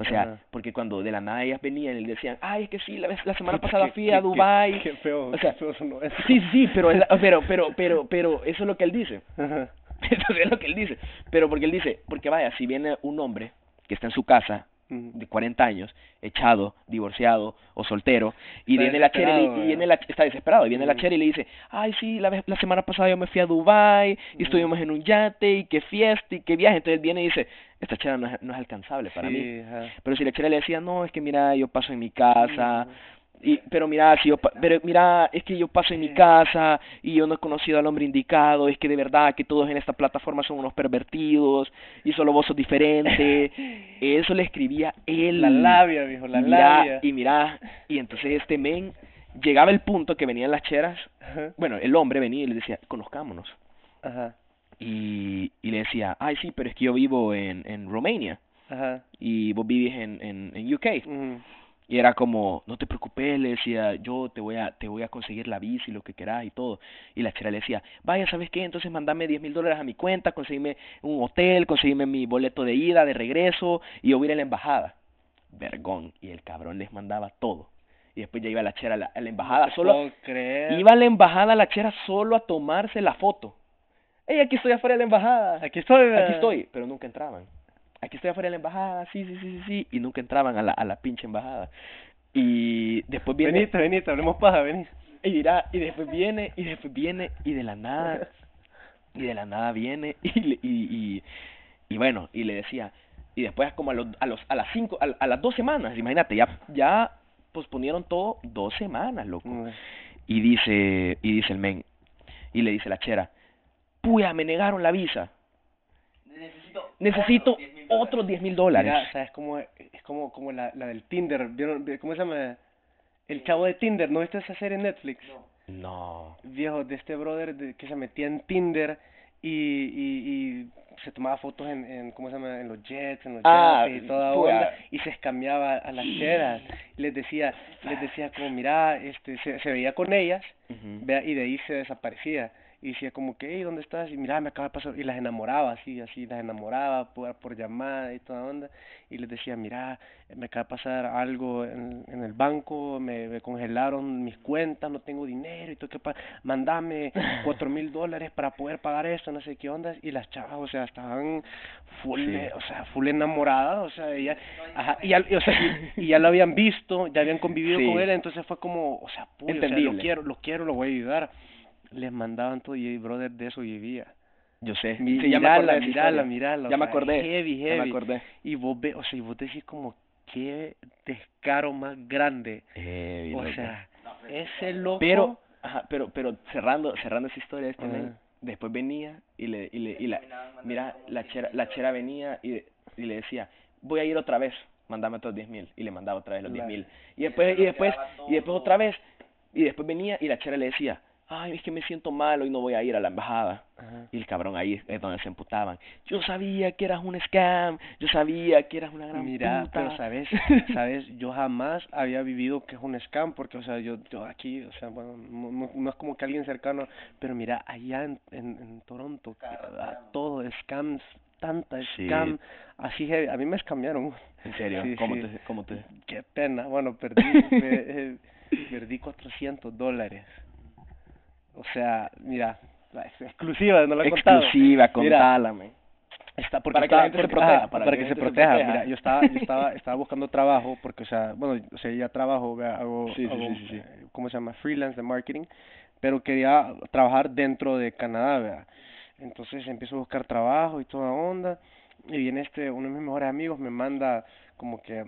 O sea,
Ajá.
porque cuando de la nada ellas venían y decían, ay, es que sí, la, vez, la semana pasada fui a Dubai
Qué feo,
O sea,
qué feo sonó eso.
Sí, sí, pero, pero, pero, pero, pero, eso es lo que él dice.
Ajá.
Eso es lo que él dice. Pero porque él dice, porque vaya, si viene un hombre que está en su casa. De 40 años, echado, divorciado o soltero, y
Está
viene la chera y, viene la, está desesperado, y viene la chera y le dice, ay, sí, la, la semana pasada yo me fui a Dubai, y estuvimos en un yate, y qué fiesta, y qué viaje. Entonces viene y dice, esta chera no es, no es alcanzable para mí.
Ajá.
Pero si la chera le decía, no, es que mira, yo paso en mi casa. Y, pero mira, si yo, pero mira, es que yo paso en mi casa y yo no he conocido al hombre indicado, es que de verdad que todos en esta plataforma son unos pervertidos y solo vos sos diferente. Eso le escribía él.
La labia, viejo, la
y mira,
labia.
Y mira, y entonces este men llegaba el punto que venían las cheras,
Ajá.
bueno, el hombre venía y le decía, conozcámonos.
Ajá.
Y, y le decía, ay sí, pero es que yo vivo en, en Romania
Ajá.
y vos vivís en, en, en UK. Y era como, no te preocupes, le decía, yo te voy a, te voy a conseguir la bici, lo que quieras y todo. Y la chera le decía, vaya, ¿sabes qué? Entonces mandame 10 mil dólares a mi cuenta, conseguime un hotel, conseguime mi boleto de ida, de regreso, y yo voy a ir a la embajada. Vergón. Y el cabrón les mandaba todo. Y después ya iba la chera a la, a la embajada,
No
solo,
creer.
iba a la embajada la chera solo a tomarse la foto. hey, aquí estoy afuera de la embajada.
Aquí estoy,
Aquí
¿verdad?
estoy, pero nunca entraban. Aquí estoy afuera de la embajada, sí, sí, sí, sí, sí, y nunca entraban a la, a la pinche embajada. Y después viene,
Venite, venite, hablemos paja, vení.
y dirá, y después viene, y después viene, y de la nada, y de la nada viene, y, le- y, y, y bueno, y le decía, y después como a los, a los, a las cinco, a, a las dos semanas, imagínate, ya, ya posponieron todo dos semanas, loco.
Mm.
Y dice, y dice el men, y le dice la chera, puya, me negaron la visa,
Necesito,
necesito
otros 10,000 dólares.
otros diez mil dólares.
Mira, ¿sabes cómo es? Es como, como la, la del Tinder, ¿vieron? ¿Cómo se llama? El chavo de Tinder, ¿no viste esa serie en Netflix?
No.
Viejo, de este brother de, que se metía en Tinder y, y, y se tomaba fotos en, en, ¿cómo se llama? En los jets, en los
Ah,
yates y toda onda, y se escambiaba a las cheras. Les decía, les decía como, mira, este, se, se veía con ellas, y de ahí se desaparecía. Y decía como que, hey, ¿dónde estás? Y mira, me acaba de pasar. Y las enamoraba así, así, las enamoraba por, por llamada y toda onda. Y les decía, mira, me acaba de pasar algo en, en el banco, me, me congelaron mis cuentas, no tengo dinero y todo que pa mandame cuatro mil dólares para poder pagar esto, no sé qué ondas. Y las chavas, o sea, estaban full,
Sí.
o sea, full enamoradas, o sea, ella, ajá, y ya, y, o sea, y, y ya lo habían visto, ya habían convivido
Sí.
con él, entonces fue como, o sea, puy, o sea, lo quiero, lo quiero, lo voy a ayudar. Les mandaban todo y el brother de eso vivía.
Yo sé.
Mi-
Sí, ya me acordé
mirala, mirala, mirala,
Ya me acordé.
heavy,
Ya me
heavy.
acordé.
Y vos ve, o sea, y vos decís como, qué descaro más grande.
Heavy,
O
loco.
sea, ese loco...
pero, ajá, pero, pero cerrando, cerrando esa historia, este men, después venía y le, y le, y la, mira, la chera, la chera venía y, y le decía, voy a ir otra vez, mandame otros diez mil, y le mandaba otra vez los diez mil, y después, y después, y después otra vez, y después venía y la chera le decía, ay, es que me siento mal, hoy no voy a ir a la embajada,
Ajá.
y el cabrón ahí es donde se emputaban, yo sabía que eras un scam, yo sabía que eras una gran
Mira,
puta.
pero sabes, sabes, yo jamás había vivido que es un scam, porque, o sea, yo, yo aquí, o sea, bueno, no, no, no es como que alguien cercano, pero mira, allá en, en, en Toronto, que, ah, todo scams, tanta
Sí.
scam, así, heavy. a mí me escamaron.
en serio,
Sí,
¿cómo
sí.
te, cómo te,
Qué pena, bueno, perdí, me- eh, perdí 400 dólares. O sea, mira, exclusiva, no la he contado.
exclusiva,
Mira,
contala, men.
Está porque
Para que la gente se proteja,
ah,
para
para,
que
se proteja. Mira, yo estaba, yo estaba, estaba buscando trabajo porque, o sea, bueno, o sea, ya trabajo, vea, hago,
Sí,
hago,
sí, sí, sí.
eh, ¿cómo se llama? Freelance de marketing, pero quería trabajar dentro de Canadá, vea. Entonces empiezo a buscar trabajo y toda onda, y viene este, uno de mis mejores amigos me manda como que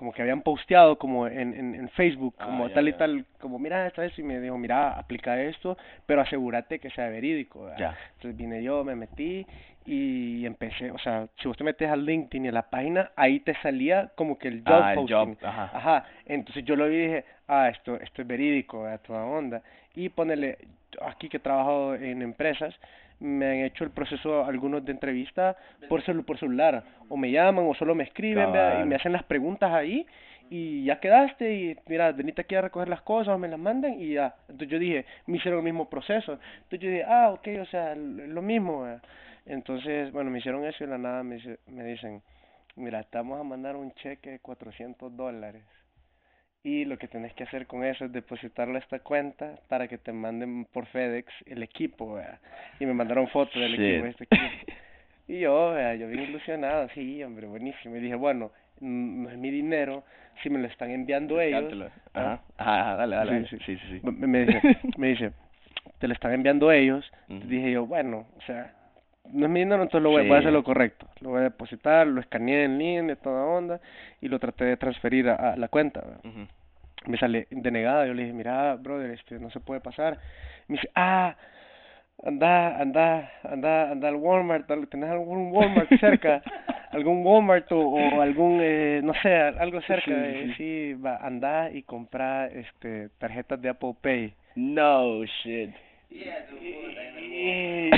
como que habían posteado como en, en, en Facebook,
Ah,
como
ya,
tal y
ya.
tal, como mira esta vez y me dijo, mira, aplica esto, pero asegúrate que sea verídico. Entonces vine yo, me metí y empecé, o sea, si vos te metes al LinkedIn y a la página, ahí te salía como que el job
Ah, el
posting.
job, ajá.
Ajá, entonces yo lo vi y dije, ah, esto, esto es verídico, a toda onda. Y ponele, aquí que he trabajado en empresas, me han hecho el proceso algunos de entrevista por celu por celular, o me llaman o solo me escriben, y me hacen las preguntas ahí y ya quedaste y mira, venite aquí a recoger las cosas, me las mandan y ya. Entonces yo dije, me hicieron el mismo proceso. Entonces yo dije, ah, ok, o sea, lo mismo. Entonces, bueno, me hicieron eso y de la nada me, me dicen, mira, te vamos a mandar un cheque de 400 dólares. Y lo que tenés que hacer con eso es depositarlo a esta cuenta para que te manden por FedEx el equipo. Y me mandaron fotos del
Shit.
equipo, este equipo. Y yo, vea, yo bien ilusionado, sí, hombre, buenísimo. Y dije, bueno, no es mi dinero, si me lo están enviando ellos.
Ajá, ajá, dale, dale.
Sí,
Sí,
sí.
sí, sí.
Me, me dice, me dice, te lo están enviando ellos. Dije yo, bueno, o sea, no es mi dinero, entonces lo voy, voy a hacer lo correcto. Lo voy a depositar, lo escaneé en línea, toda onda, y lo traté de transferir a, a la cuenta. me sale denegada, yo le dije, mira, brother, este, no se puede pasar. Me dice, ah, anda, anda, anda, anda al Walmart, al- ¿tenés algún Walmart cerca? algún Walmart o, o algún, eh, no sé, algo cerca,
Sí, sí.
sí, va, anda y compra, este, tarjetas de Apple Pay.
No shit.
En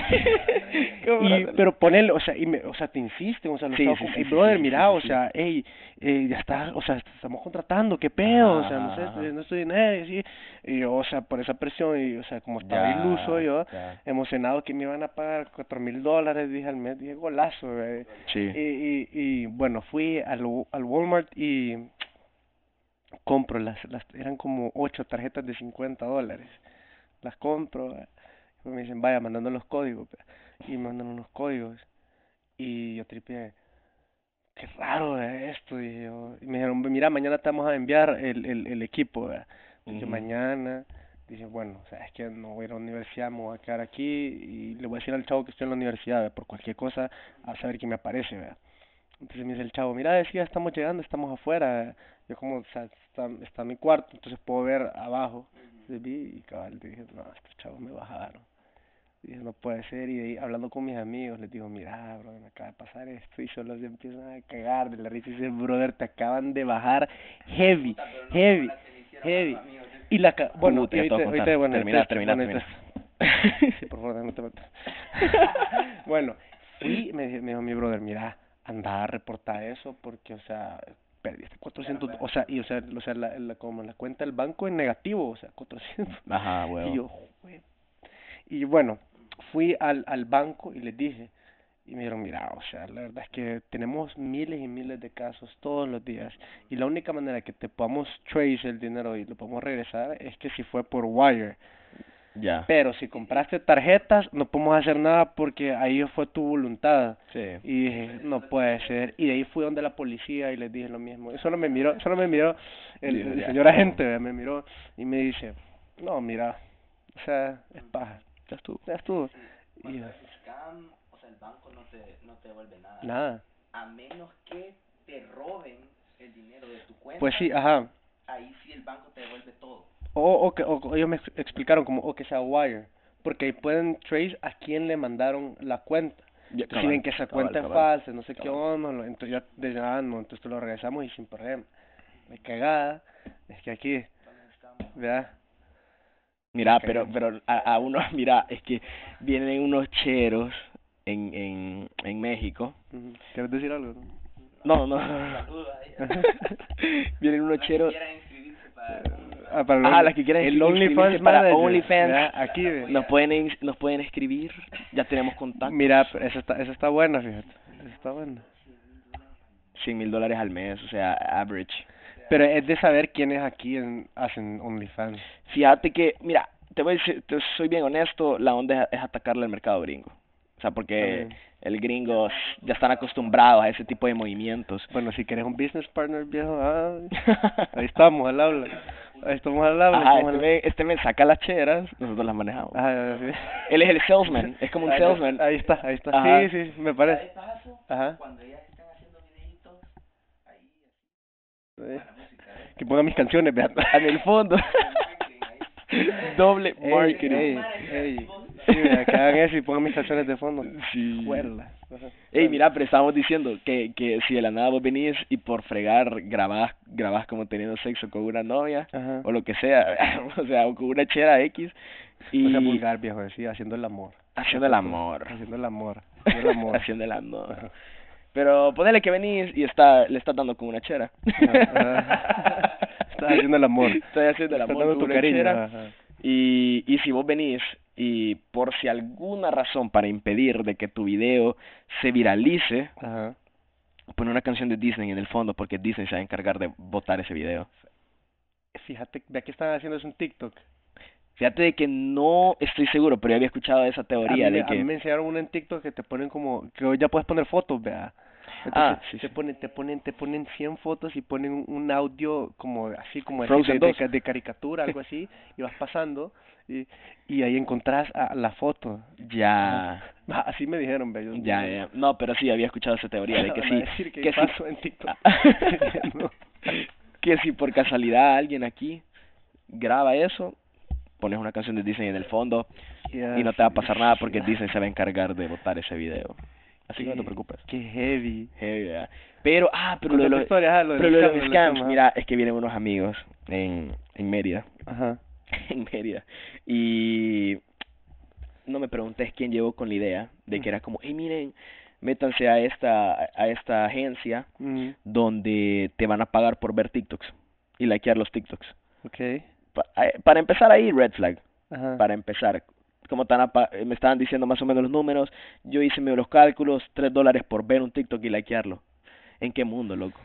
Y, pero ponele, o sea, y me, o sea, te insisten, o sea, lo
Sí, sí, sí,
"Ey,
sí,
brother,
sí,
mira,
sí,
o
sí.
sea, hey, eh, ya está, o sea, estamos contratando, qué pedo, o sea, no sé,
Ajá,
no estoy y así, y yo, o sea, por esa presión, y, o sea, como estaba
Ya,
iluso yo,
ya.
emocionado que me iban a pagar cuatro mil dólares, dije al mes, dije, golazo.
Sí.
Y, y, y bueno, fui al, al Walmart y compro las, las, eran como ocho tarjetas de 50 dólares, las compro, eh, Me dicen, vaya, mandando los códigos. Y mandan unos códigos. Y yo tripié, qué raro es esto. Y, yo, y me dijeron, mira, mañana te vamos a enviar el, el, el equipo. Dije, mañana. Dije, bueno, o sea, es que no voy a ir a la universidad, me voy a quedar aquí. Y le voy a decir al chavo que estoy en la universidad, ¿verdad? por cualquier cosa, a saber quién me aparece. ¿verdad? Entonces me dice el chavo, mira, decía, estamos llegando, estamos afuera. Yo como, o sea, está, está mi cuarto, entonces puedo ver abajo. Vi y cabal, dije, no, estos chavos me bajaron. Dije, no puede ser, y de ahí hablando con mis amigos, les digo, mira, bro, me acaba de pasar esto, y solo se empiezan a cagar de la risa, y dicen, brother, te acaban de bajar heavy, heavy, heavy. Y la, ca bueno,
Puta,
y ahorita, bueno,
Termina, termina,
bueno,
termina.
Sí, por favor, déjame te bueno, fui, me, dijo- me dijo mi brother, mira, anda a reportar eso, porque, o sea, perdiste 400, o sea, y, o sea, o sea la, la, como la cuenta del banco en negativo, o sea, 400.
Ajá,
Y
huevo.
yo, "Jue-". Y bueno, fui al, al banco y les dije, y me dijeron, mira, o sea, la verdad es que tenemos miles y miles de casos todos los días, y la única manera que te podamos trace el dinero y lo podemos regresar es que si fue por wire.
Ya.
Pero si compraste tarjetas, no podemos hacer nada porque ahí fue tu voluntad.
Sí.
Y dije, no puede ser. Y de ahí fui donde la policía y les dije lo mismo. Y solo me miró, solo me miró el, el
ya.
señor agente, me miró y me dice, no, mira, o sea, es paja.
Ya estuvo.
Ya estuvo. Y
Cuando
yo,
es scam, o sea, el banco no te, no te devuelve nada.
nada.
A menos que te roben el dinero de tu cuenta.
Pues sí, ajá.
Ahí sí el banco te devuelve todo.
O, o que o, ellos me ex- explicaron como, o que sea wire. Porque ahí pueden trace a quién le mandaron la cuenta.
Ya,
Entonces, si ven que esa
cabal,
cuenta es
cabal.
falsa, no sé qué
cabal.
onda, entonces ya, de ya no, entonces lo regresamos y sin problema. La cagada es que aquí, ¿verdad?
Mira,
Ok.
pero, pero a, a uno, mira, es que vienen unos cheros en, en, en México.
¿Quieres decir algo?
No, no, no, no. Vienen unos cheros.
Ah, para
Ajá, las que quieran
el OnlyFans
para
Manager,
OnlyFans.
Aquí.
Nos pueden, nos pueden escribir. Ya tenemos contacto.
Mira, esa está, esa está buena, fíjate. Esa está buena.
100 mil dólares al mes, o sea, average.
Pero es de saber quiénes aquí en, hacen OnlyFans.
Fíjate que, mira, te voy a decir, te soy bien honesto, la onda es, es atacarle al mercado gringo. O sea, porque
También.
el gringo ya están acostumbrados a ese tipo de movimientos.
Bueno, si quieres un business partner, viejo, ah, ahí estamos, al habla. Ahí estamos al habla.
Ajá, este me, este me saca las cheras, nosotros las manejamos.
Ajá, sí.
Él es el salesman, es como un
Ahí-
salesman.
Ahí está, ahí está.
Ajá.
Sí, sí, me parece.
Paso,
Ajá.
cuando ellas están haciendo videitos, ahí,
Sí.
música, ¿eh?
Que ponga mis canciones, vean.
En el fondo, doble marketing.
ey, ey. Sí, vea, que hagan eso y pongan mis canciones de fondo.
Sí.
Juela. Ajá.
Ey, mira, pero estábamos diciendo que, que si de la nada vos venís y por fregar grabás, grabás como teniendo sexo con una novia,
Ajá.
o lo que sea, o sea, o con una chera X, y
O sea, vulgar, viejo, decía, haciendo el amor.
haciendo el amor.
Haciendo el amor. Haciendo el amor.
haciendo el amor. Pero ponele que venís y está, le estás dando con una chera.
Estás haciendo el amor.
Estoy haciendo el
Estás
amor
dando
con
tu
una
cariño.
Y, y si vos venís y por si alguna razón para impedir de que tu video se viralice,
Ajá.
pon una canción de Disney en el fondo porque Disney se va a encargar de votar ese video.
Fíjate, ve que están haciendo es un TikTok.
Fíjate de que no estoy seguro, pero ya había escuchado esa teoría
a mí,
de
me- a mí
que...
me enseñaron una en TikTok que te ponen como que hoy ya puedes poner fotos, vea.
Ah,
Entonces,
sí,
te
sí.
ponen te ponen te ponen 100 fotos y ponen un, audio como así como de, de,
2.
ca- de caricatura algo así y vas pasando y, y ahí encontrás a la foto.
Ya,
Ah, Así me dijeron, yo-
ya, ya. No, pero sí, había escuchado esa teoría de que sí.
decir que,
que sí.
en TikTok. No.
que si por casualidad alguien aquí graba eso, pones una canción de Disney en el fondo y no te va a pasar nada porque Disney se va a encargar de votar ese video. Así que no te preocupes.
Qué heavy.
Heavy, ¿verdad? Pero, ah, pero lo de los,
historia, ajá, lo
pero de los
scams, lo de los
scams, mira, es que vienen unos amigos en, en Mérida,
Ajá.
en Mérida, y no me preguntes quién llegó con la idea de que era como, hey, miren, métanse a esta, a esta agencia
Mm,
donde te van a pagar por ver TikToks y likear los TikToks.
okay.
Pa- eh, para empezar ahí, red flag.
Ajá.
Para empezar, como tan eh, me estaban diciendo más o menos los números, yo hice medio los cálculos, tres dólares por ver un TikTok y likearlo. ¿En qué mundo, loco?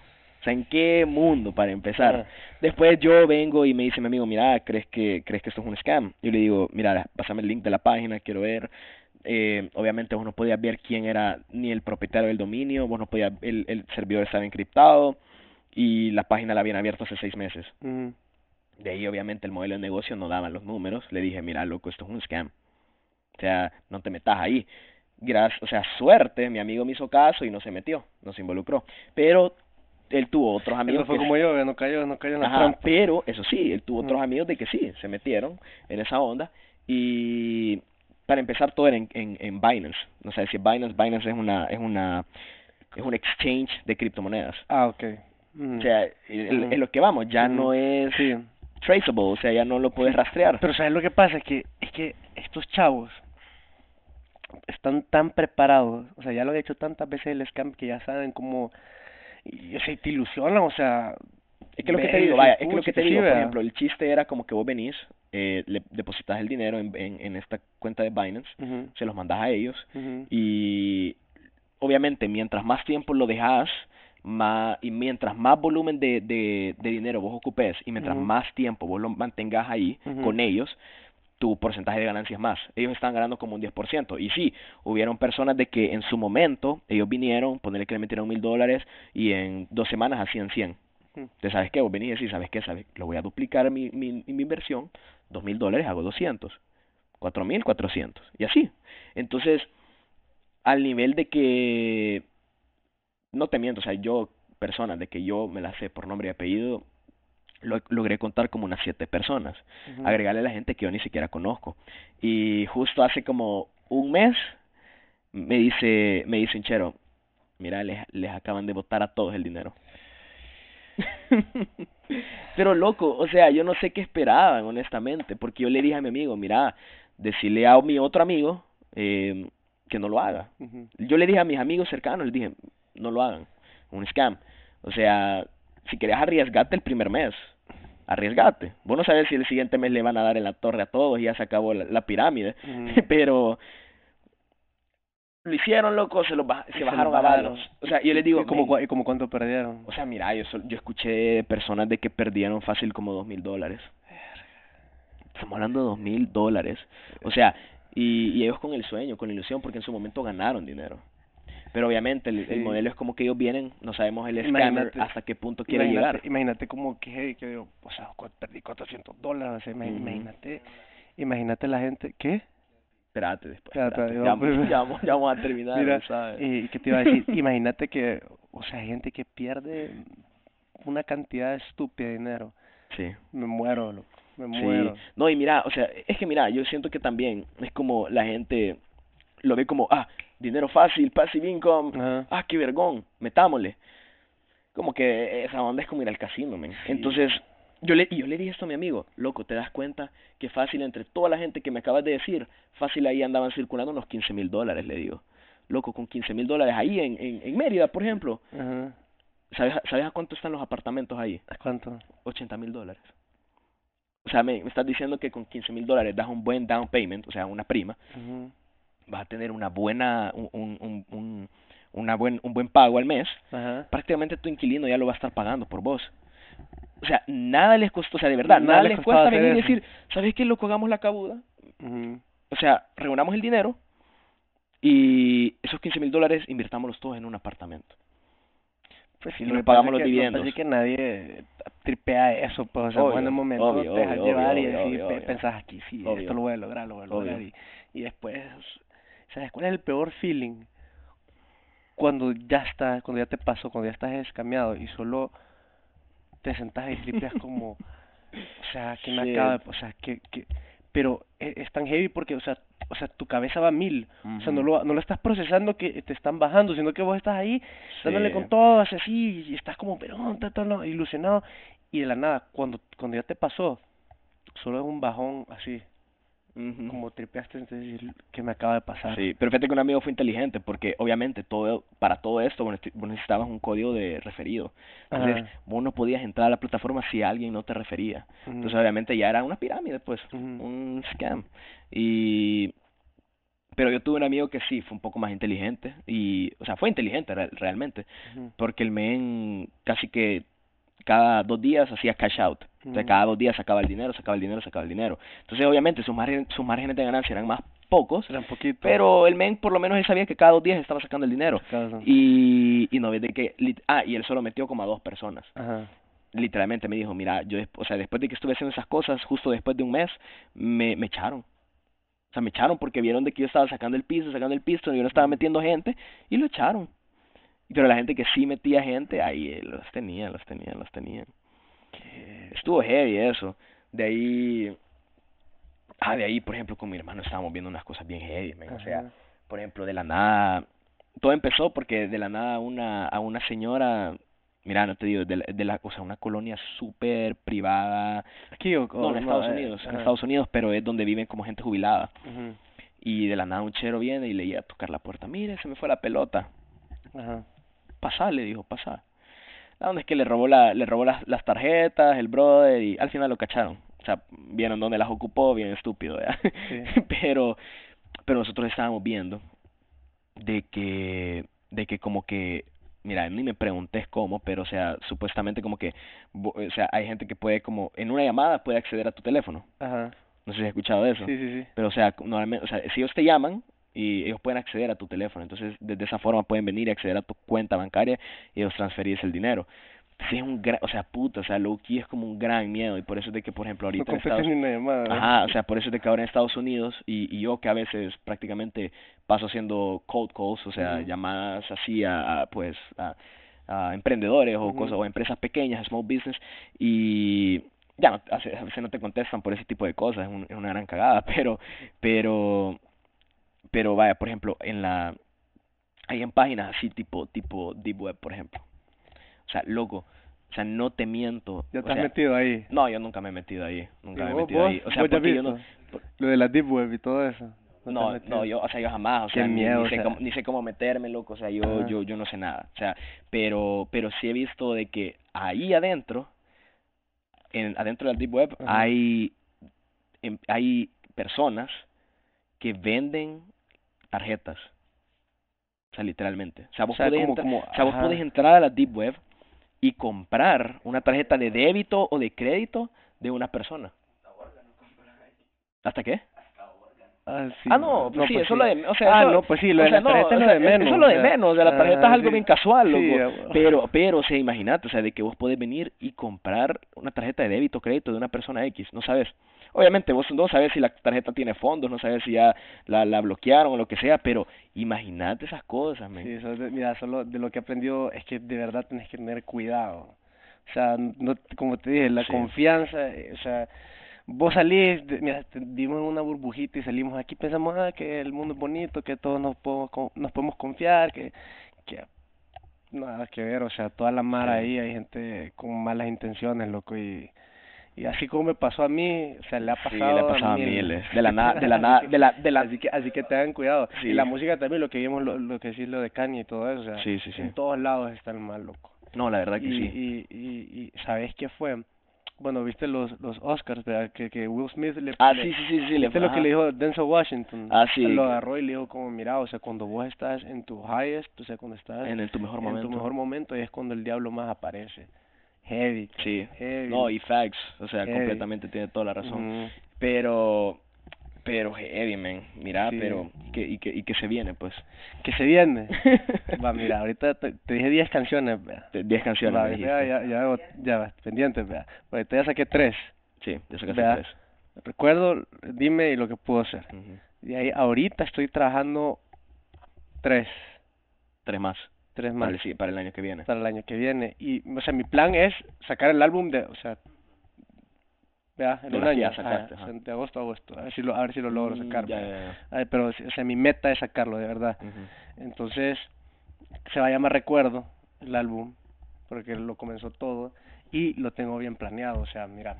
Sea, ¿en qué mundo para empezar? Después yo vengo y me dice mi amigo, mira, ¿crees que, ¿crees que esto es un scam? Yo le digo, mira, pásame el link de la página, quiero ver. Eh, obviamente vos no podías ver quién era ni el propietario del dominio, vos no podías, el, el servidor estaba encriptado y la página la habían abierto hace seis meses. De ahí obviamente el modelo de negocio no daba los números. Le dije, mira, loco, esto es un scam. O sea, no te metas ahí. Gracias, o sea, suerte, mi amigo me hizo caso y no se metió, no se involucró. Pero él tuvo otros amigos
Eso fue
que
como yo, no cayó, no cayó en la
Ajá,
trampa.
pero eso sí, él tuvo otros amigos de que sí, se metieron en esa onda y para empezar todo era en, en, en Binance. No sé si Binance, Binance es una es una es un exchange de criptomonedas.
Ah, ok. Ujú.
O sea,
Ujú.
es lo que vamos, ya no es
Sí.
traceable, o sea, ya no lo puedes rastrear.
Pero ¿sabes lo que pasa? Que es que estos chavos están tan preparados, o sea, ya lo han hecho tantas veces el scam que ya saben cómo, y, o sea, te ilusionan, o sea,
Es que lo que te digo, vaya, es que lo
"Pucha,
que te digo, por
vea".
ejemplo, el chiste era como que vos venís, eh, le depositas el dinero en, en, en esta cuenta de Binance,
Ujú,
se los mandas a ellos
ujú,
y obviamente mientras más tiempo lo dejas más y mientras más volumen de, de, de dinero vos ocupes y mientras
Ujú.
más tiempo vos lo mantengas ahí con ellos tu porcentaje de ganancia es más ellos están ganando como un 10% y sí hubieron personas de que en su momento ellos vinieron ponerle que le metieron mil dólares y en dos semanas hacían 100
ujú.
¿Te sabes qué? Vos venís y decís, ¿sabes qué? ¿Sabes? Lo voy a duplicar mi, mi, mi inversión, dos mil dólares hago 200, cuatro mil, 400, y así. Entonces, al nivel de que, no te miento, o sea, yo, personas de que yo me la sé por nombre y apellido, lo, logré contar como unas siete personas. Agregarle a la gente que yo ni siquiera conozco. Y justo hace como un mes, me dice, me dice chero, mira, les, les acaban de botar a todos el dinero. Pero loco, o sea, yo no sé qué esperaban, honestamente, porque yo le dije a mi amigo, mira, decirle a mi otro amigo eh, que no lo haga. Yo le dije a mis amigos cercanos, les dije, no lo hagan, un scam. O sea, si querés arriesgate el primer mes, arriesgate. Vos no sabes si el siguiente mes le van a dar en la torre a todos y ya se acabó la, la pirámide, pero lo hicieron, loco, se,
Y
se
se
bajaron a balos. O sea, yo les digo,
¿Y como,
"Men,
cua- y como cuánto perdieron?
o sea, mira, yo, yo escuché personas de que perdieron fácil como dos mil dólares. Estamos hablando de dos mil dólares. O sea, y, y ellos con el sueño, con la ilusión, porque en su momento ganaron dinero. Pero obviamente el, el
Sí.
modelo es como que ellos vienen, no sabemos el scammer
Imagínate-
hasta qué punto quiere
imagínate,
llegar.
Imagínate como que, que yo, o sea, perdí 400 dólares, ima-
Ujú.
imagínate, imagínate la gente, ¿qué?
Espérate después.
Espérate,
espérate. Ya, vamos-
pues-
ya vamos, ya vamos a terminar,
Mira,
¿sabes?
y qué te iba a decir, imagínate que, o sea, hay gente que pierde una cantidad estúpida de dinero,
Sí.
me muero, loco, me
Sí.
muero.
No, y mira, o sea, es que mira, yo siento que también es como la gente lo ve como, ah, dinero fácil, passive income,
Ajá.
ah, qué vergón, metámosle. Como que esa onda es como ir al casino, men.
Sí.
Entonces, yo le, y yo le dije esto a mi amigo, loco, ¿te das cuenta que fácil entre toda la gente que me acabas de decir, fácil ahí andaban circulando unos 15 mil dólares, le digo. Loco, con 15 mil dólares ahí en, en, en Mérida, por ejemplo,
Ajá.
¿sabes, ¿sabes a cuánto están los apartamentos ahí?
¿A ¿Cuánto?
80 mil dólares. O sea, me, me estás diciendo que con 15 mil dólares das un buen down payment, o sea, una prima,
Ujú.
Vas a tener una buena, un, un, un, un- una buen, un buen pago al mes,
Ajá.
prácticamente tu inquilino ya lo va a estar pagando por vos. O sea, nada les costó, o sea, de verdad,
Nada
nada,
les
cuesta venir y decir, ¿sabes qué, loco? Hagamos la cabuda. O sea, reunamos el dinero y esos 15 mil dólares invirtámoslos todos en un apartamento.
Pues
Y
lo
pagamos los
que-
dividendos.
es que nadie tripea eso, pues, o sea,
Obvio,
en el momento
obvio,
te dejas
obvio,
llevar y
obvio.
pensás aquí, sí, esto lo voy a lograr, lo voy a lograr, y, y después, ¿sabes cuál es el peor feeling? Cuando ya está, cuando ya te pasó, cuando ya estás escameado y solo te sentás y tripeas como, o sea, que me
Shit.
acaba, o sea, que, que, pero es, es tan heavy porque, o sea, o sea, tu cabeza va a mil, o sea, no lo, no lo estás procesando que te están bajando, sino que vos estás ahí dándole
Sí.
con todo, así, así, y estás como, pero, no, ilusionado, y de la nada, cuando, cuando ya te pasó, solo es un bajón así, Como tripeaste, entonces, ¿qué me acaba de pasar?
Sí, pero fíjate que un amigo fue inteligente porque obviamente todo para todo esto vos necesi- vos necesitabas un código de referido. Entonces,
Ajá.
vos no podías entrar a la plataforma si alguien no te refería. Entonces, obviamente ya era una pirámide, pues, un scam. Y Pero yo tuve un amigo que sí, fue un poco más inteligente y, o sea, fue inteligente re- realmente, porque el men casi que cada dos días hacía cash out. O sea,
Ujú.
cada dos días sacaba el dinero, sacaba el dinero, sacaba el dinero. Entonces, obviamente, sus márgenes, sus márgenes de ganancia eran más pocos,
Era un poquito.
pero el men por lo menos él sabía que cada dos días estaba sacando el dinero. Y, y no de que, ah, y él solo metió como a dos personas.
Ajá.
Literalmente me dijo, mira, yo, o sea, después de que estuve haciendo esas cosas, justo después de un mes, me, me echaron. O sea, me echaron porque vieron de que yo estaba sacando el piso, sacando el piso, y yo no estaba metiendo gente, y lo echaron. Pero la gente que sí metía gente, ahí eh, los tenía, los tenía, los tenía. Estuvo heavy eso. De ahí, ah, de ahí, por ejemplo, con mi hermano estábamos viendo unas cosas bien heavy, man. O sea, por ejemplo, de la nada, todo empezó porque de la nada una, a una señora, mira, no te digo, de la, de la o sea, una colonia súper privada,
Aquí o,
no, en Estados Unidos, en. Estados Unidos, pero es donde viven como gente jubilada. Y de la nada un chero viene y le iba a tocar la puerta, mire, se me fue la pelota,
Ajá.
pasá, le dijo, pasá. La onda es que le robó, la, le robó las, las tarjetas, el brother, y al final lo cacharon. O sea, vieron dónde las ocupó, bien estúpido, ¿verdad?
Sí.
pero, pero nosotros estábamos viendo de que, de que como que, mira, ni me pregunté cómo, pero o sea, supuestamente como que, o sea, hay gente que puede como, en una llamada puede acceder a tu teléfono.
Ajá.
No sé si has escuchado de eso.
Sí, sí, sí.
Pero o sea, normalmente, o sea, si ellos te llaman y ellos pueden acceder a tu teléfono, entonces desde esa forma pueden venir y acceder a tu cuenta bancaria y ellos transferirse el dinero. Sí es un gran, o sea, puta, o sea, low key es como un gran miedo y por eso es de que, por ejemplo,
No
ahorita en
contestas
Estados
ni una llamada. ¿no?
Ajá, o sea, por eso es de que ahora en Estados Unidos y, y yo que a veces prácticamente paso haciendo cold calls, o sea, llamadas así a, a, pues a, a emprendedores o cosas o empresas pequeñas, small business y ya no, a veces no te contestan por ese tipo de cosas, es, un- es una gran cagada, pero pero pero vaya, por ejemplo, en la hay en páginas así tipo tipo deep web, por ejemplo. O sea, loco, o sea, no te miento,
Ya te has
sea,
metido ahí.
no, yo nunca me he metido ahí, nunca me he
¿Vos-
metido
vos?
ahí. O sea,
¿Vos ya has
porque yo no?
Lo de la deep web y todo eso.
no, no, yo, o sea, yo jamás, o
Qué
sea, ni-
miedo,
ni,
o
sé cómo, ni sé cómo meterme, loco, o sea, yo,
Ajá.
yo, yo no sé nada, o sea, pero, pero sí he visto de que ahí adentro, en, adentro del deep web,
Ajá.
hay, em- hay personas que venden tarjetas, o sea, literalmente, o sea, vos
O sea,
podés
como-
entrar-
como-
o sea, vos
ajá.
podés entrar a la deep web y comprar una tarjeta de débito o de crédito de una persona. ¿Hasta qué?
Ah, sí.
Ah, no, pues sí,
pues
eso es lo de, o sea,
ah,
eso-
no, pues sí, lo de
sea,
la tarjeta
no,
es lo de menos.
Eso es lo de menos, o sea, la tarjeta
ah,
es algo
sí.
bien casual, loco.
Sí,
pero, pero, o sea, imagínate, o sea, de que vos podés venir y comprar una tarjeta de débito o crédito de una persona X, no sabes. Obviamente vos no sabes si la tarjeta tiene fondos, no sabes si ya la, la bloquearon o lo que sea, pero imagínate esas cosas, man.
Sí, eso es de- mira, solo de lo que he aprendido es que de verdad tenés que tener cuidado. O sea, no, como te dije, la
Sí.
confianza, eh, o sea, vos salís, mira, vivimos en una burbujita y salimos aquí, pensamos ah, que el mundo es bonito, que todos nos podemos, nos podemos confiar, que, que nada que ver, o sea, toda la mara ahí, hay gente con malas intenciones, loco, y, y así como me pasó a mí, o sea, le ha
Sí,
pasado,
le ha pasado a
miles.
miles. De la nada, de la nada, de la, de la...
Así que, así que tengan cuidado.
Sí.
Y la música también, lo que vimos, lo, lo que decís, lo de Kanye y todo eso, o sea,
Sí, sí, sí.
en todos lados están mal, loco.
No, la verdad que
Y,
sí.
y, y, y, ¿sabes qué fue? Bueno, viste los, los Oscars, ¿verdad? Que, que Will Smith le...
Ah, sí, sí, sí, sí. le
¿Viste lo que le dijo Denzel Washington?
Ah, sí.
Lo agarró y le dijo como, mira, o sea, cuando vos estás en tu highest, o sea, cuando estás
En el- tu mejor
en
momento.
tu mejor momento, y es cuando el diablo más aparece. Heavy.
Sí.
Heavy.
No, y facts, o sea,
Heavy.
completamente tiene toda la razón.
Ujú.
Pero, pero heavy, man. Mira,
Sí.
pero, que, y, que, y que se viene, pues.
Que se viene. Va, mira, ahorita te, te dije 10 canciones, vea.
10 canciones,
Va, ya, ya, hago- ya, va, pendiente, vea. Ahorita ya saqué tres.
Sí, ya
Vea.
tres.
Recuerdo, dime lo que puedo hacer.
Ujú.
Y ahí ahorita estoy trabajando tres,
Tres más.
Tres más
sí, para el año que viene.
para el año que viene. Y, o sea, mi plan es sacar el álbum de, o sea, vea, en
De
un año,
sacaste,
de agosto a agosto, a ver si lo, a ver si lo logro
Mm,
sacar.
ya,
vea.
ya, ya.
Ay, pero, o sea, mi meta es sacarlo, de verdad. Entonces, se va a llamar Recuerdo el álbum, porque lo comenzó todo y lo tengo bien planeado, o sea, mira,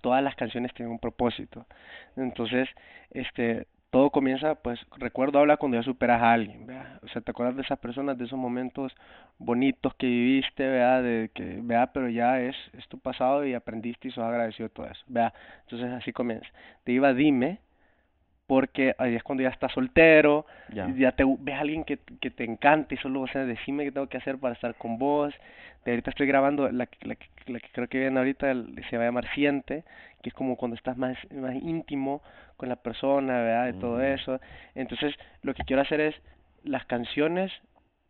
todas las canciones tienen un propósito. Entonces, este, todo comienza, pues, recuerdo habla cuando ya superas a alguien, ¿vea? O sea, te acuerdas de esas personas, de esos momentos bonitos que viviste, ¿vea? De que, vea, pero ya es, es tu pasado y aprendiste y sos agradecido de todo eso, ¿vea? Entonces, así comienza. Te iba, dime, porque ahí es cuando ya estás soltero,
Ya.
ya te ves a alguien que, que te encanta y solo, o sea, decime qué tengo que hacer para estar con vos. De ahorita estoy grabando la, que- la, que- la que creo que viene ahorita, el- se va a llamar Siente, que es como cuando estás más, más íntimo con la persona, ¿verdad? De todo
Ujú.
eso. Entonces, lo que quiero hacer es las canciones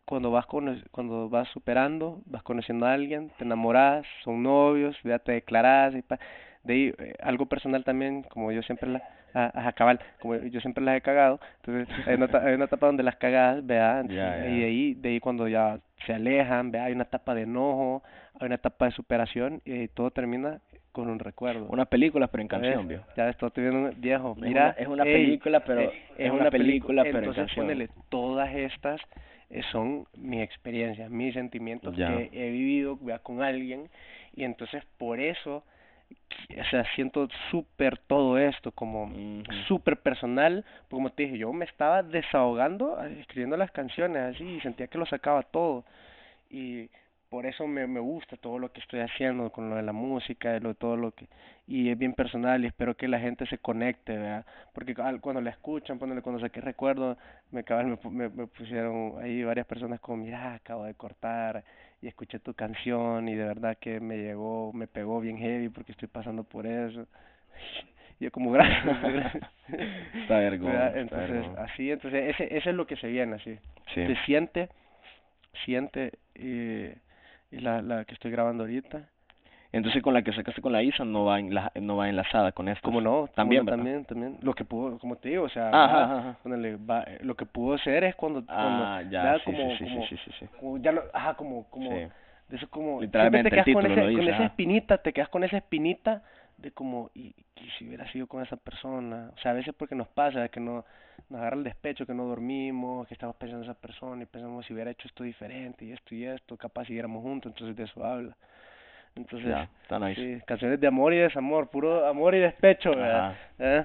cuando vas cono- cuando vas superando, vas conociendo a alguien, te enamoras, son novios, ya te declaras y pa- de ahí eh, algo personal también, como yo siempre la ah, ajá, cabal, como yo siempre las he cagado, entonces hay una, hay una etapa donde las cagas, vea,
Ya,
y
ya.
de ahí de ahí cuando ya se alejan, vea, hay una etapa de enojo, hay una etapa de superación y todo termina con un recuerdo.
Una película, pero en canción, vio.
Ya esto estoy viendo un- viejo,
Es
mira,
una- es una
ey,
película, pero
eh,
es una película, pero en
entonces
canción.
ponele, todas estas eh, son mis experiencias, mis sentimientos
Ya.
que he vivido vea, con alguien y entonces por eso o sea, siento súper todo esto como
Ujú.
súper personal, porque como te dije, yo me estaba desahogando escribiendo las canciones así y sentía que lo sacaba todo y por eso me, me gusta todo lo que estoy haciendo con lo de la música y lo, todo lo que y es bien personal y espero que la gente se conecte ¿verdad? porque al- cuando la escuchan ponele, cuando saqué recuerdo me pu- me, me pusieron ahí varias personas como mira acabo de cortar y escuché tu canción y de verdad que me llegó me pegó bien heavy porque estoy pasando por eso. Y yo como gracias, gracias.
Está está
entonces así entonces ese ese es lo que se viene así.
Sí.
se siente siente y, y la, la que estoy grabando ahorita
Entonces con la que sacaste con la Isa no va enla- no va enlazada con esta.
como no
También,
también también. Lo que pudo como te digo o sea
Ajá, ajá, ajá.
ponele, va- lo que pudo ser es cuando, cuando
Ah, ya, sí,
como,
sí, sí,
como,
sí, sí, sí.
como ya lo, ajá como como de eso como
Literalmente
te
el
quedas con ese, con esa espinita te quedas con esa espinita de como y, y si hubiera sido con esa persona o sea a veces porque nos pasa que no nos agarra el despecho que no dormimos que estamos pensando en esa persona y pensamos si hubiera hecho esto diferente y esto y esto capaz siguiéramos juntos entonces de eso habla entonces
Ya, está nice.
sí canciones de amor y desamor puro amor y despecho. ¿Eh?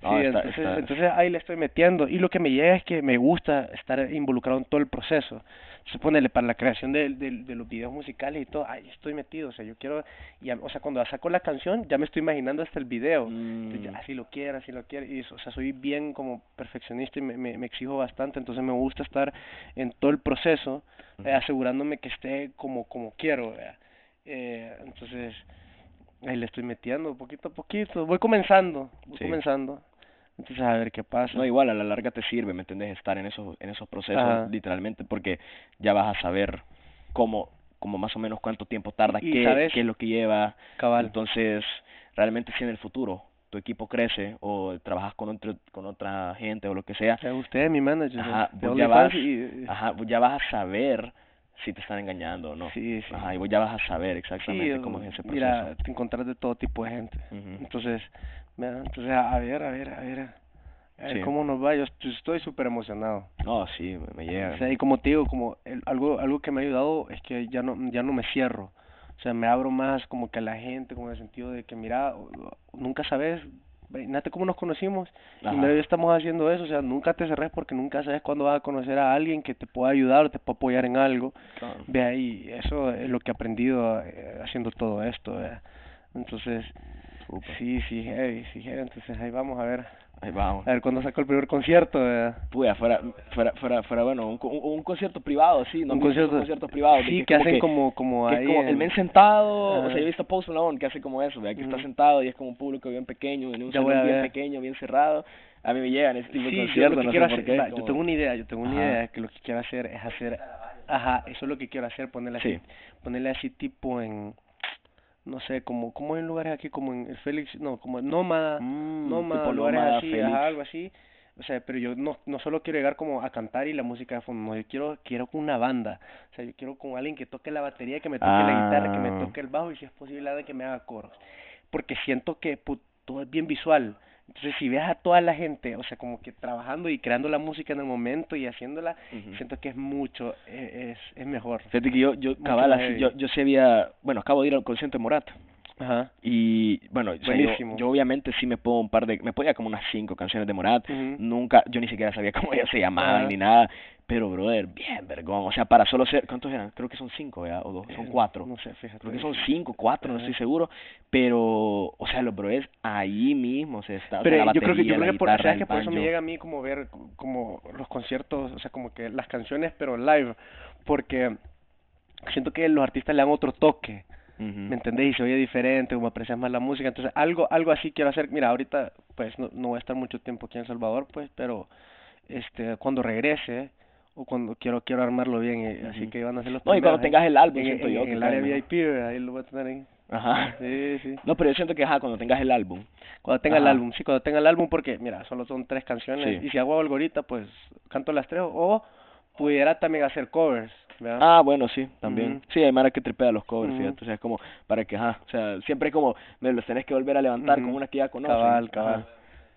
Sí,
No, está-
entonces,
está-
entonces ahí le estoy metiendo y lo que me llega es que me gusta estar involucrado en todo el proceso. Suponele para la creación de, de, de los videos musicales y todo, ahí estoy metido, o sea, yo quiero, y, o sea, cuando saco la canción ya me estoy imaginando hasta el video,
Mm,
así lo quiero, así lo quiero, y o sea, soy bien como perfeccionista y me, me, me exijo bastante, entonces me gusta estar en todo el proceso, eh, asegurándome que esté como, como quiero, ¿verdad? Eh, entonces ahí le estoy metiendo poquito a poquito, voy comenzando, voy
Sí.
comenzando, entonces a ver qué pasa.
No, igual a la larga te sirve, ¿me entiendes? Estar en esos, en esos procesos,
Ajá.
literalmente, porque ya vas a saber cómo, como más o menos cuánto tiempo tarda,
Y
qué,
sabes-
qué es lo que lleva.
Cabal.
Entonces, realmente si en el futuro tu equipo crece o trabajas con otro, con otra gente o lo que sea,
O sea, usted es mi manager
ajá,
de
vos ya vas,
y-
ajá, vos ya vas a saber si te están engañando o no.
Sí, sí.
Ajá, y vos ya vas a saber exactamente
Sí,
cómo es ese proceso.
Mira, te encontrás de todo tipo de gente.
Ujú.
Entonces, mira, entonces a ver, a ver, a ver, a ver
Sí.
cómo nos va. Yo est- estoy súper emocionado.
No, sí, me, llega.
O sea, y como te digo, como el- algo algo que me ha ayudado es que ya no ya no me cierro. O sea, me abro más como que a la gente, como en el sentido de que mira, nunca sabes, imagínate cómo nos conocimos. Y
Ajá.
hoy estamos haciendo eso, o sea, nunca te cerres porque nunca sabes cuándo vas a conocer a alguien que te pueda ayudar o te pueda apoyar en algo.
Claro.
Ve ahí, eso es lo que he aprendido eh, haciendo todo esto. Entonces, sí, sí, heavy, sí, heavy. Entonces ahí vamos a ver,
Ahí vamos.
a ver cuándo saco el primer concierto.
Puya, fuera, fuera, fuera, fuera, bueno, un, un, un concierto privado, sí, no
un concierto,
conciertos privados.
sí, que, hacen como, como ahí,
como el
en-
men sentado, o sea, yo he visto Post Malone que hace como eso, ¿verdad? que está sentado y es como un público bien pequeño, en un salón bien pequeño, bien cerrado. A mí me llegan ese tipo
Sí,
de
yo
conciertos,
que
no
quiero
sé por qué.
va, yo tengo una idea, yo tengo una
Ajá.
idea que lo que quiero hacer es hacer, ajá, eso es lo que quiero hacer, ponerle así,
Sí.
ponerle así tipo en, no sé, como, como en lugares aquí, como en el Félix, no, como en Nómada,
Mm,
Nómada, lugares
Nómada,
así, ajá, algo así, o sea, pero yo no, no solo quiero llegar como a cantar y la música de fondo, no, yo quiero, quiero con una banda, o sea, yo quiero con alguien que toque la batería, que me toque la guitarra, que me
Ah.
toque el bajo y si es posible alguien que me haga coros, porque siento que todo es bien visual, entonces si ves a toda la gente, o sea, como que trabajando y creando la música en el momento y haciéndola, siento que es mucho, e- es, es mejor.
Fíjate que yo, yo, cabal, así, yo, yo sí había, bueno, acabo de ir al concierto de Morat.
Ajá.
Y bueno, o sea, yo, yo obviamente sí me pongo un par de, me podía como unas cinco canciones de Morat, nunca, yo ni siquiera sabía cómo ellas se llamaban ni nada, pero brother, bien vergón, o sea, para solo ser, ¿cuántos eran? Creo que son cinco, ¿verdad? O dos, son
Eh,
cuatro.
No sé, fíjate.
Creo que son cinco, cuatro, no estoy seguro, pero, o sea, los brothers ahí mismo, se está, o sea,
Pero
la
yo creo que, yo creo que por,
guitarra,
¿sabes
el
que por eso me llega a mí como ver como los conciertos, o sea, como que las canciones pero live, porque siento que los artistas le dan otro toque. ¿Me entendés? Y se oye diferente, como aprecias más la música, entonces algo algo así quiero hacer, mira, ahorita pues no, no voy a estar mucho tiempo aquí en El Salvador, pues, pero este cuando regrese o cuando quiero quiero armarlo bien, eh, así que van a hacer los
No, y cuando tengas el álbum,
en,
siento
en-
yo
en
que
el área. VIP, ahí lo voy a tener ahí.
Ajá.
Sí, sí.
No, pero yo siento que, ajá, cuando tengas el álbum.
Cuando tenga el
Ajá.
álbum, sí, cuando tenga el álbum, porque, mira, solo son tres canciones,
Sí.
y si hago algo ahorita, pues canto las tres, o pudiera también hacer covers, ¿verdad?
Ah, bueno, sí, también. Sí, hay mara que tripea los covers, fíjate, o sea, es como para que, ajá, o sea, siempre es como, me los tenés que volver a levantar con una que ya conocen.
Cabal, cabal.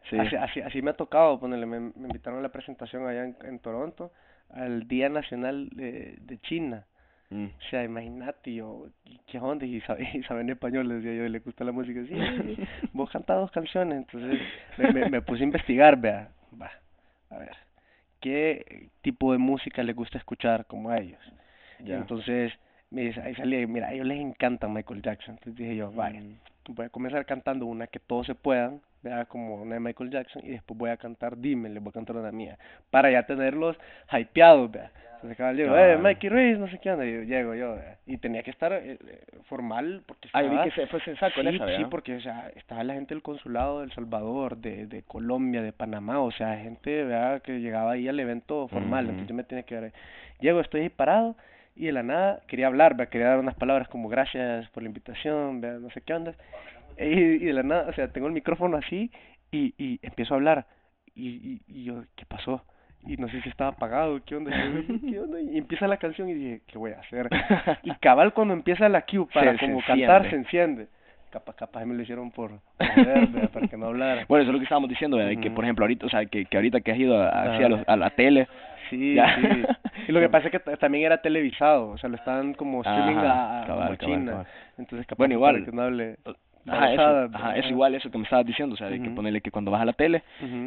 Sí.
Así, así, así me ha tocado, ponerle, me, me invitaron a la presentación allá en, en Toronto, al Día Nacional de, de China.
Mm.
O sea, imagínate, yo, ¿y ¿qué onda? Y sabe- y saben español, le decía yo, le gusta la música. Sí, sí, vos cantás dos canciones. Entonces me, me, me puse a investigar, vea, va, a ver, ¿qué tipo de música les gusta escuchar como a ellos?
Ya.
Entonces, me dice, ahí salía, mira, a ellos les encanta Michael Jackson. Entonces dije yo, vaya,
Mm.
voy a comenzar cantando una que todos se puedan, vea, como una de Michael Jackson, y después voy a cantar Dime, les voy a cantar una mía, para ya tenerlos hypeados, vea. Entonces cabal llego, eh,
Cabal.
Mikey Ruiz, no sé qué onda, y yo, llego yo, vea. y tenía que estar eh, eh, formal, porque
Ah,
estaba...
vi que se fue sensaco
Sí,
en esa,
sí, porque, o sea, estaba la gente del consulado de El Salvador, de, de Colombia, de Panamá, o sea, gente, ¿verdad? que llegaba ahí al evento formal, entonces yo me tenía que ver. Llego, estoy ahí parado, y de la nada quería hablar, ¿verdad? quería dar unas palabras como gracias por la invitación, ¿verdad? no sé qué onda, y, y de la nada, o sea, tengo el micrófono así, y, y empiezo a hablar, y, y, y yo, ¿qué pasó? Y no sé si estaba apagado, ¿qué onda? ¿Qué onda? Y empieza la canción y dije, ¿qué voy a hacer? Y cabal cuando empieza la cue para
Se- se
como cantar
enciende.
se enciende. Capaz, capaz me lo hicieron por, joder, ¿verdad? para que no hablara.
Bueno, eso es lo que estábamos diciendo, que, por ejemplo, ahorita, o sea, que, que ahorita que has ido a, a- así a, los- a la tele,
Sí,
Ya.
sí. Y lo que pasa es que también era televisado, o sea, lo estaban como streaming
Ajá,
a,
cabal,
China.
cabal.
Entonces, capaz
Bueno, igual,
para que no hable
ajá, eso,
babosadas,
ajá, es igual eso que me estabas diciendo, o sea, de que ponerle que cuando vas a la tele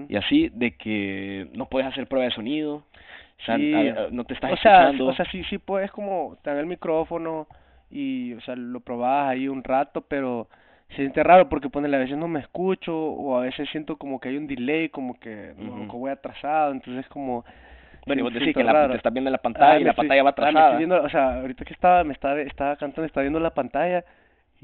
y así, de que no puedes hacer prueba de sonido, o sea,
Sí.
a- a- no te estás
o sea,
escuchando.
o sea, sí, sí puedes como tener el micrófono y, o sea, lo probabas ahí un rato, pero se siente raro porque ponele, a veces no me escucho o a veces siento como que hay un delay, como que, no, que voy atrasado, entonces como...
bueno, y vos decís que la, te estás viendo en la pantalla
Ah,
y
me
la
estoy-
pantalla va
ah, me estoy
atrasada.
viendo, o sea, ahorita que estaba, me estaba, estaba cantando, estaba viendo la pantalla y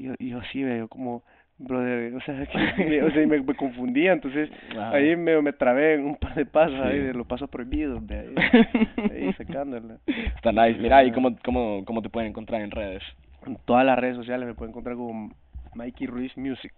yo, y yo así veo como, brother, o sea, que me, o sea, me, me confundía, entonces ahí me, me trabé en un par de pasos ahí
Sí.
de los pasos prohibidos, de ahí, ahí sacándola.
Está nice. Mira, ¿y cómo, cómo, cómo te pueden encontrar en redes?
En todas las redes sociales me pueden encontrar como Mikey Ruiz Music.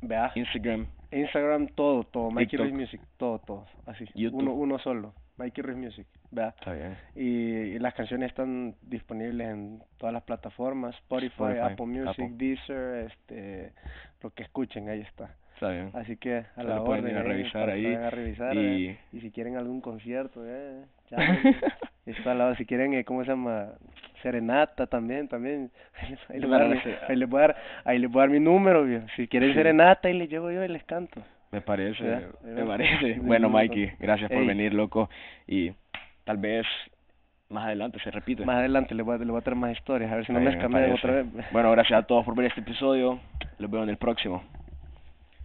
Vea,
Instagram.
Instagram todo, todo, Mikey. Ruiz Music, todo, todo, así,
YouTube.
uno, uno solo, Mikey Ruiz Music, vea.
Está bien.
Y, y las canciones están disponibles en todas las plataformas, Spotify,
Spotify,
Apple Music,
Apple.
Deezer, este, lo que escuchen, ahí está.
Está bien.
Así que a
Se
la
lo pueden
orden
ir a
ahí,
revisar ahí,
vayan a revisar,
y-
eh. y si quieren algún concierto, eh, llámenme. está al lado, si quieren, eh, ¿cómo se llama? Serenata también, también, ahí les voy a dar, ahí les voy a dar, ahí les voy a dar mi número, viejo. si quieren
Sí.
serenata, ahí les llevo yo y les canto.
Me parece, me parece. Bueno, Mikey, gracias por
Ey.
venir, loco. Y tal vez más adelante se repite.
Más adelante les voy a, les voy a traer más historias, a ver si no
Está
me
parece.
otra vez.
Bueno, gracias a todos por ver este episodio. Los veo en el próximo.